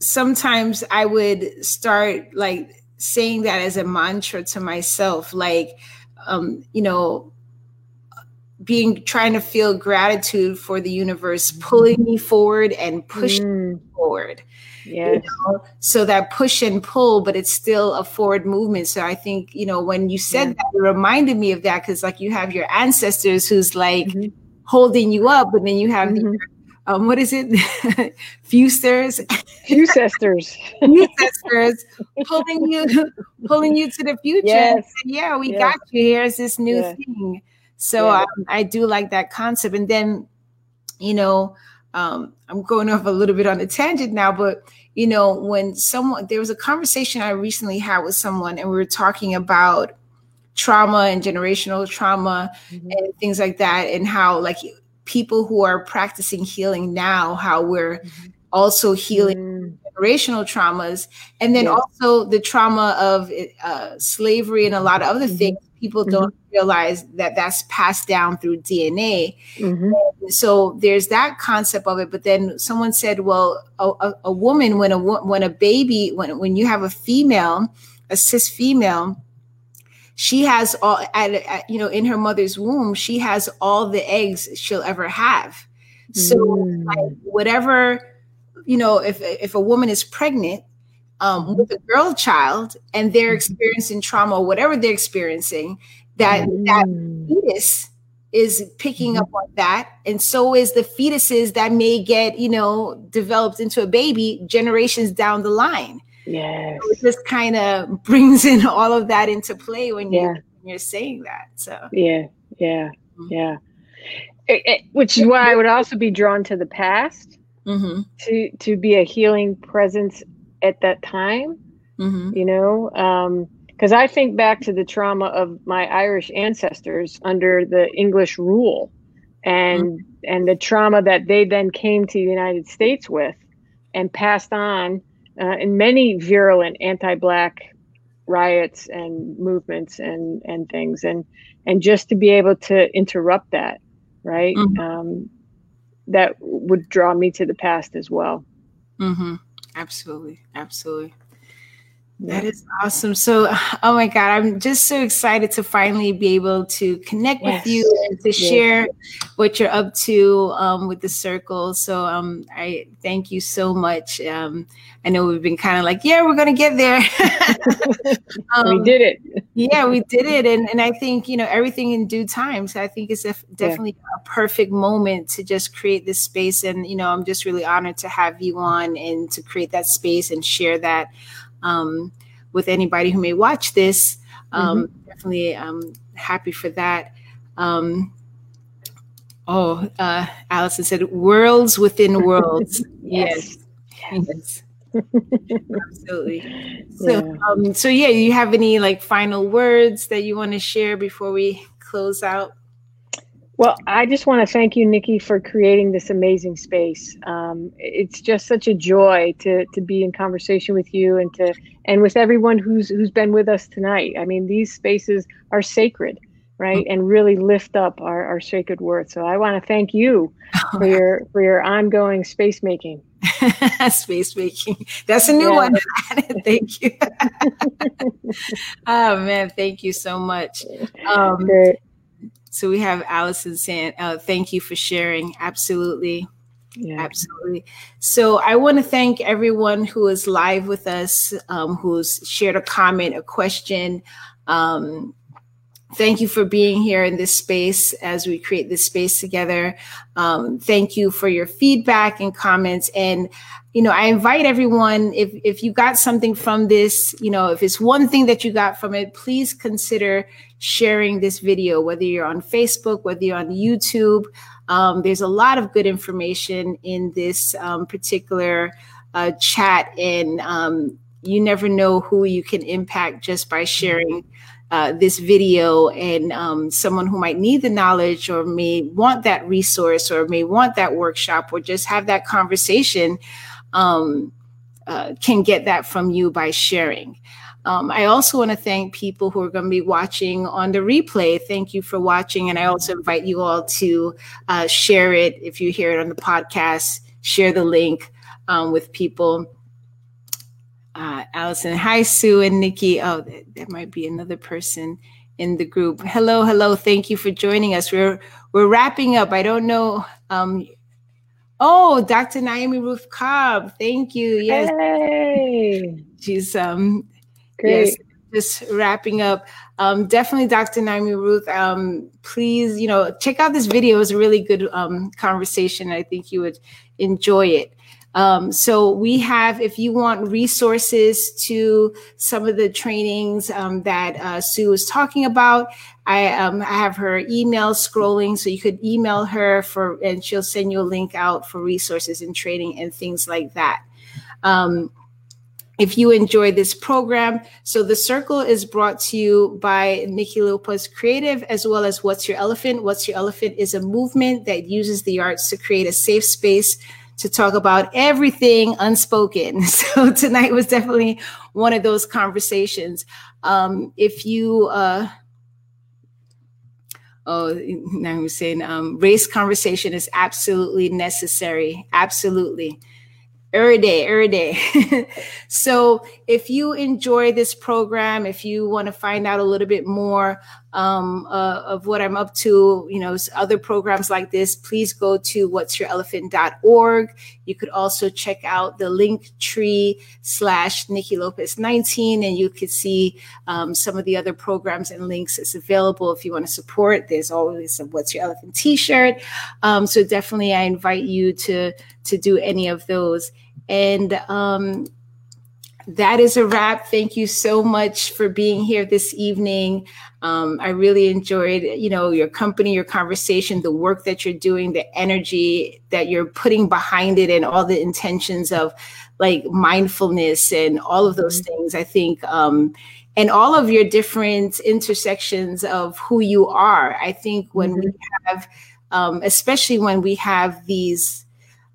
sometimes I would start like saying that as a mantra to myself, like um, you know being trying to feel gratitude for the universe pulling me forward and pushing mm. me forward Yeah. You know? So that push and pull, but it's still a forward movement. So I think, you know, when you said that, it reminded me of that because, like, you have your ancestors who's like mm-hmm. holding you up, but then you have mm-hmm. the, um, what is it? Fusters. Fusters. Fusters pulling you pulling you to the future. Yes. yeah, we yes. got you. Here's this new yes. thing. So yeah. um, I do like that concept. And then, you know, um, I'm going off a little bit on a tangent now, but you know, when someone there was a conversation I recently had with someone, and we were talking about trauma and generational trauma mm-hmm. and things like that, and how like people who are practicing healing now, how we're mm-hmm. also healing mm-hmm. generational traumas, and then yes. also the trauma of uh, slavery and a lot of other mm-hmm. things people mm-hmm. don't realize that that's passed down through DNA. Mm-hmm. So there's that concept of it. But then someone said, well, a, a, a, woman, when a when a baby, when when you have a female, a cis female, she has all at, at you know in her mother's womb, she has all the eggs she'll ever have. So mm. like, whatever you know, if if a woman is pregnant, um, with a girl child and they're mm-hmm. experiencing trauma or whatever they're experiencing, that mm. that fetus is picking mm-hmm. up on that, and so is the fetuses that may get you know developed into a baby generations down the line. Yes, so it just kind of brings in all of that into play when yeah. you're when you're saying that. So yeah, yeah, mm-hmm. yeah. It, it, which is why I would also be drawn to the past mm-hmm. to to be a healing presence at that time mm-hmm. you know because um, i think back to the trauma of my irish ancestors under the english rule and mm-hmm. and the trauma that they then came to the united states with and passed on uh, in many virulent anti-black riots and movements and and things and and just to be able to interrupt that right mm-hmm. um, that would draw me to the past as well mm-hmm. Absolutely. Absolutely. That is awesome. So, oh my God, I'm just so excited to finally be able to connect yes. with you and to share what you're up to um, with the circle. So, um, I thank you so much. Um, I know we've been kind of like, yeah, we're going to get there. um, we did it. yeah, we did it. And, and I think, you know, everything in due time. So, I think it's a, definitely yeah. a perfect moment to just create this space. And, you know, I'm just really honored to have you on and to create that space and share that um, with anybody who may watch this. Um, mm-hmm. Definitely um, happy for that. Um, oh, uh, Allison said, worlds within worlds. yes. yes. yes. Absolutely. So, yeah. Um, so yeah, you have any like final words that you want to share before we close out? Well, I just want to thank you, Niki, for creating this amazing space. Um, it's just such a joy to to be in conversation with you and to and with everyone who's who's been with us tonight. I mean, these spaces are sacred, right, and really lift up our, our sacred worth. So I want to thank you for your for your ongoing space making. space making. That's a new yeah. one. thank you. oh man, thank you so much. Um, Great. So we have Allison saying, uh, thank you for sharing. Absolutely. Yeah. Absolutely. So I want to thank everyone who is live with us, um, who's shared a comment, a question. Um, thank you for being here in this space as we create this space together. Um, thank you for your feedback and comments. And, you know, I invite everyone, if, if you got something from this, you know, if it's one thing that you got from it, please consider sharing this video, whether you're on Facebook, whether you're on YouTube. Um, there's a lot of good information in this um, particular uh, chat, and um, you never know who you can impact just by sharing uh, this video and um, someone who might need the knowledge or may want that resource or may want that workshop or just have that conversation um, uh, can get that from you by sharing. Um, I also want to thank people who are going to be watching on the replay. Thank you for watching. And I also invite you all to uh, share it if you hear it on the podcast, share the link um, with people uh, Allison. Hi, Sue and Niki. Oh, that might be another person in the group. Hello, hello. Thank you for joining us. We're we're wrapping up. I don't know. Um, oh, Dr. Naomi Ruth Cobb. Thank you. Yes, hey. she's um, Great. yes, just wrapping up. Um, definitely, Dr. Naomi Ruth. Um, please, you know, check out this video. It was a really good um, conversation. I think you would enjoy it. Um, so we have, if you want resources to some of the trainings um, that uh, Sue was talking about, I, um, I, have her email scrolling, so you could email her for, and she'll send you a link out for resources and training and things like that. Um, if you enjoy this program, so the circle is brought to you by Niki Lopez Creative, as well as What's Your Elephant. What's Your Elephant is a movement that uses the arts to create a safe space to talk about everything unspoken. So tonight was definitely one of those conversations. Um, if you, uh, oh, now I'm saying um, race conversation is absolutely necessary. Absolutely. Every day, every day. so, if you enjoy this program, if you want to find out a little bit more um, uh, of what I'm up to, you know, other programs like this, please go to what'syourelephant.org. You could also check out the Linktree slash Niki Lopez 19, and you could see um, some of the other programs and links that's available if you want to support. There's always a What's Your Elephant t-shirt. Um, so definitely I invite you to to do any of those. And um, that is a wrap. Thank you so much for being here this evening. Um, I really enjoyed, you know, your company, your conversation, the work that you're doing, the energy that you're putting behind it, and all the intentions of like mindfulness and all of those mm-hmm. things. I think, um, and all of your different intersections of who you are. I think when mm-hmm. we have, um, especially when we have these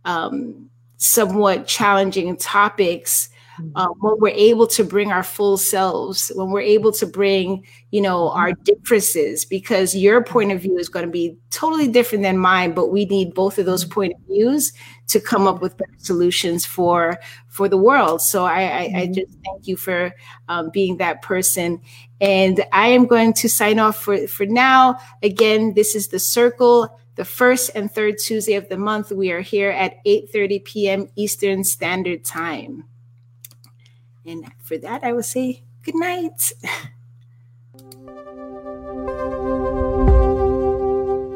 um, somewhat challenging topics um, when we're able to bring our full selves when we're able to bring you know our mm-hmm. differences because your point of view is going to be totally different than mine but we need both of those mm-hmm. point of views to come up with better solutions for for the world so i i, I just thank you for um, being that person and i am going to sign off for for now again this is the circle the first and third Tuesday of the month. We are here at 8:30 p.m. Eastern Standard Time. And for that, I will say good night.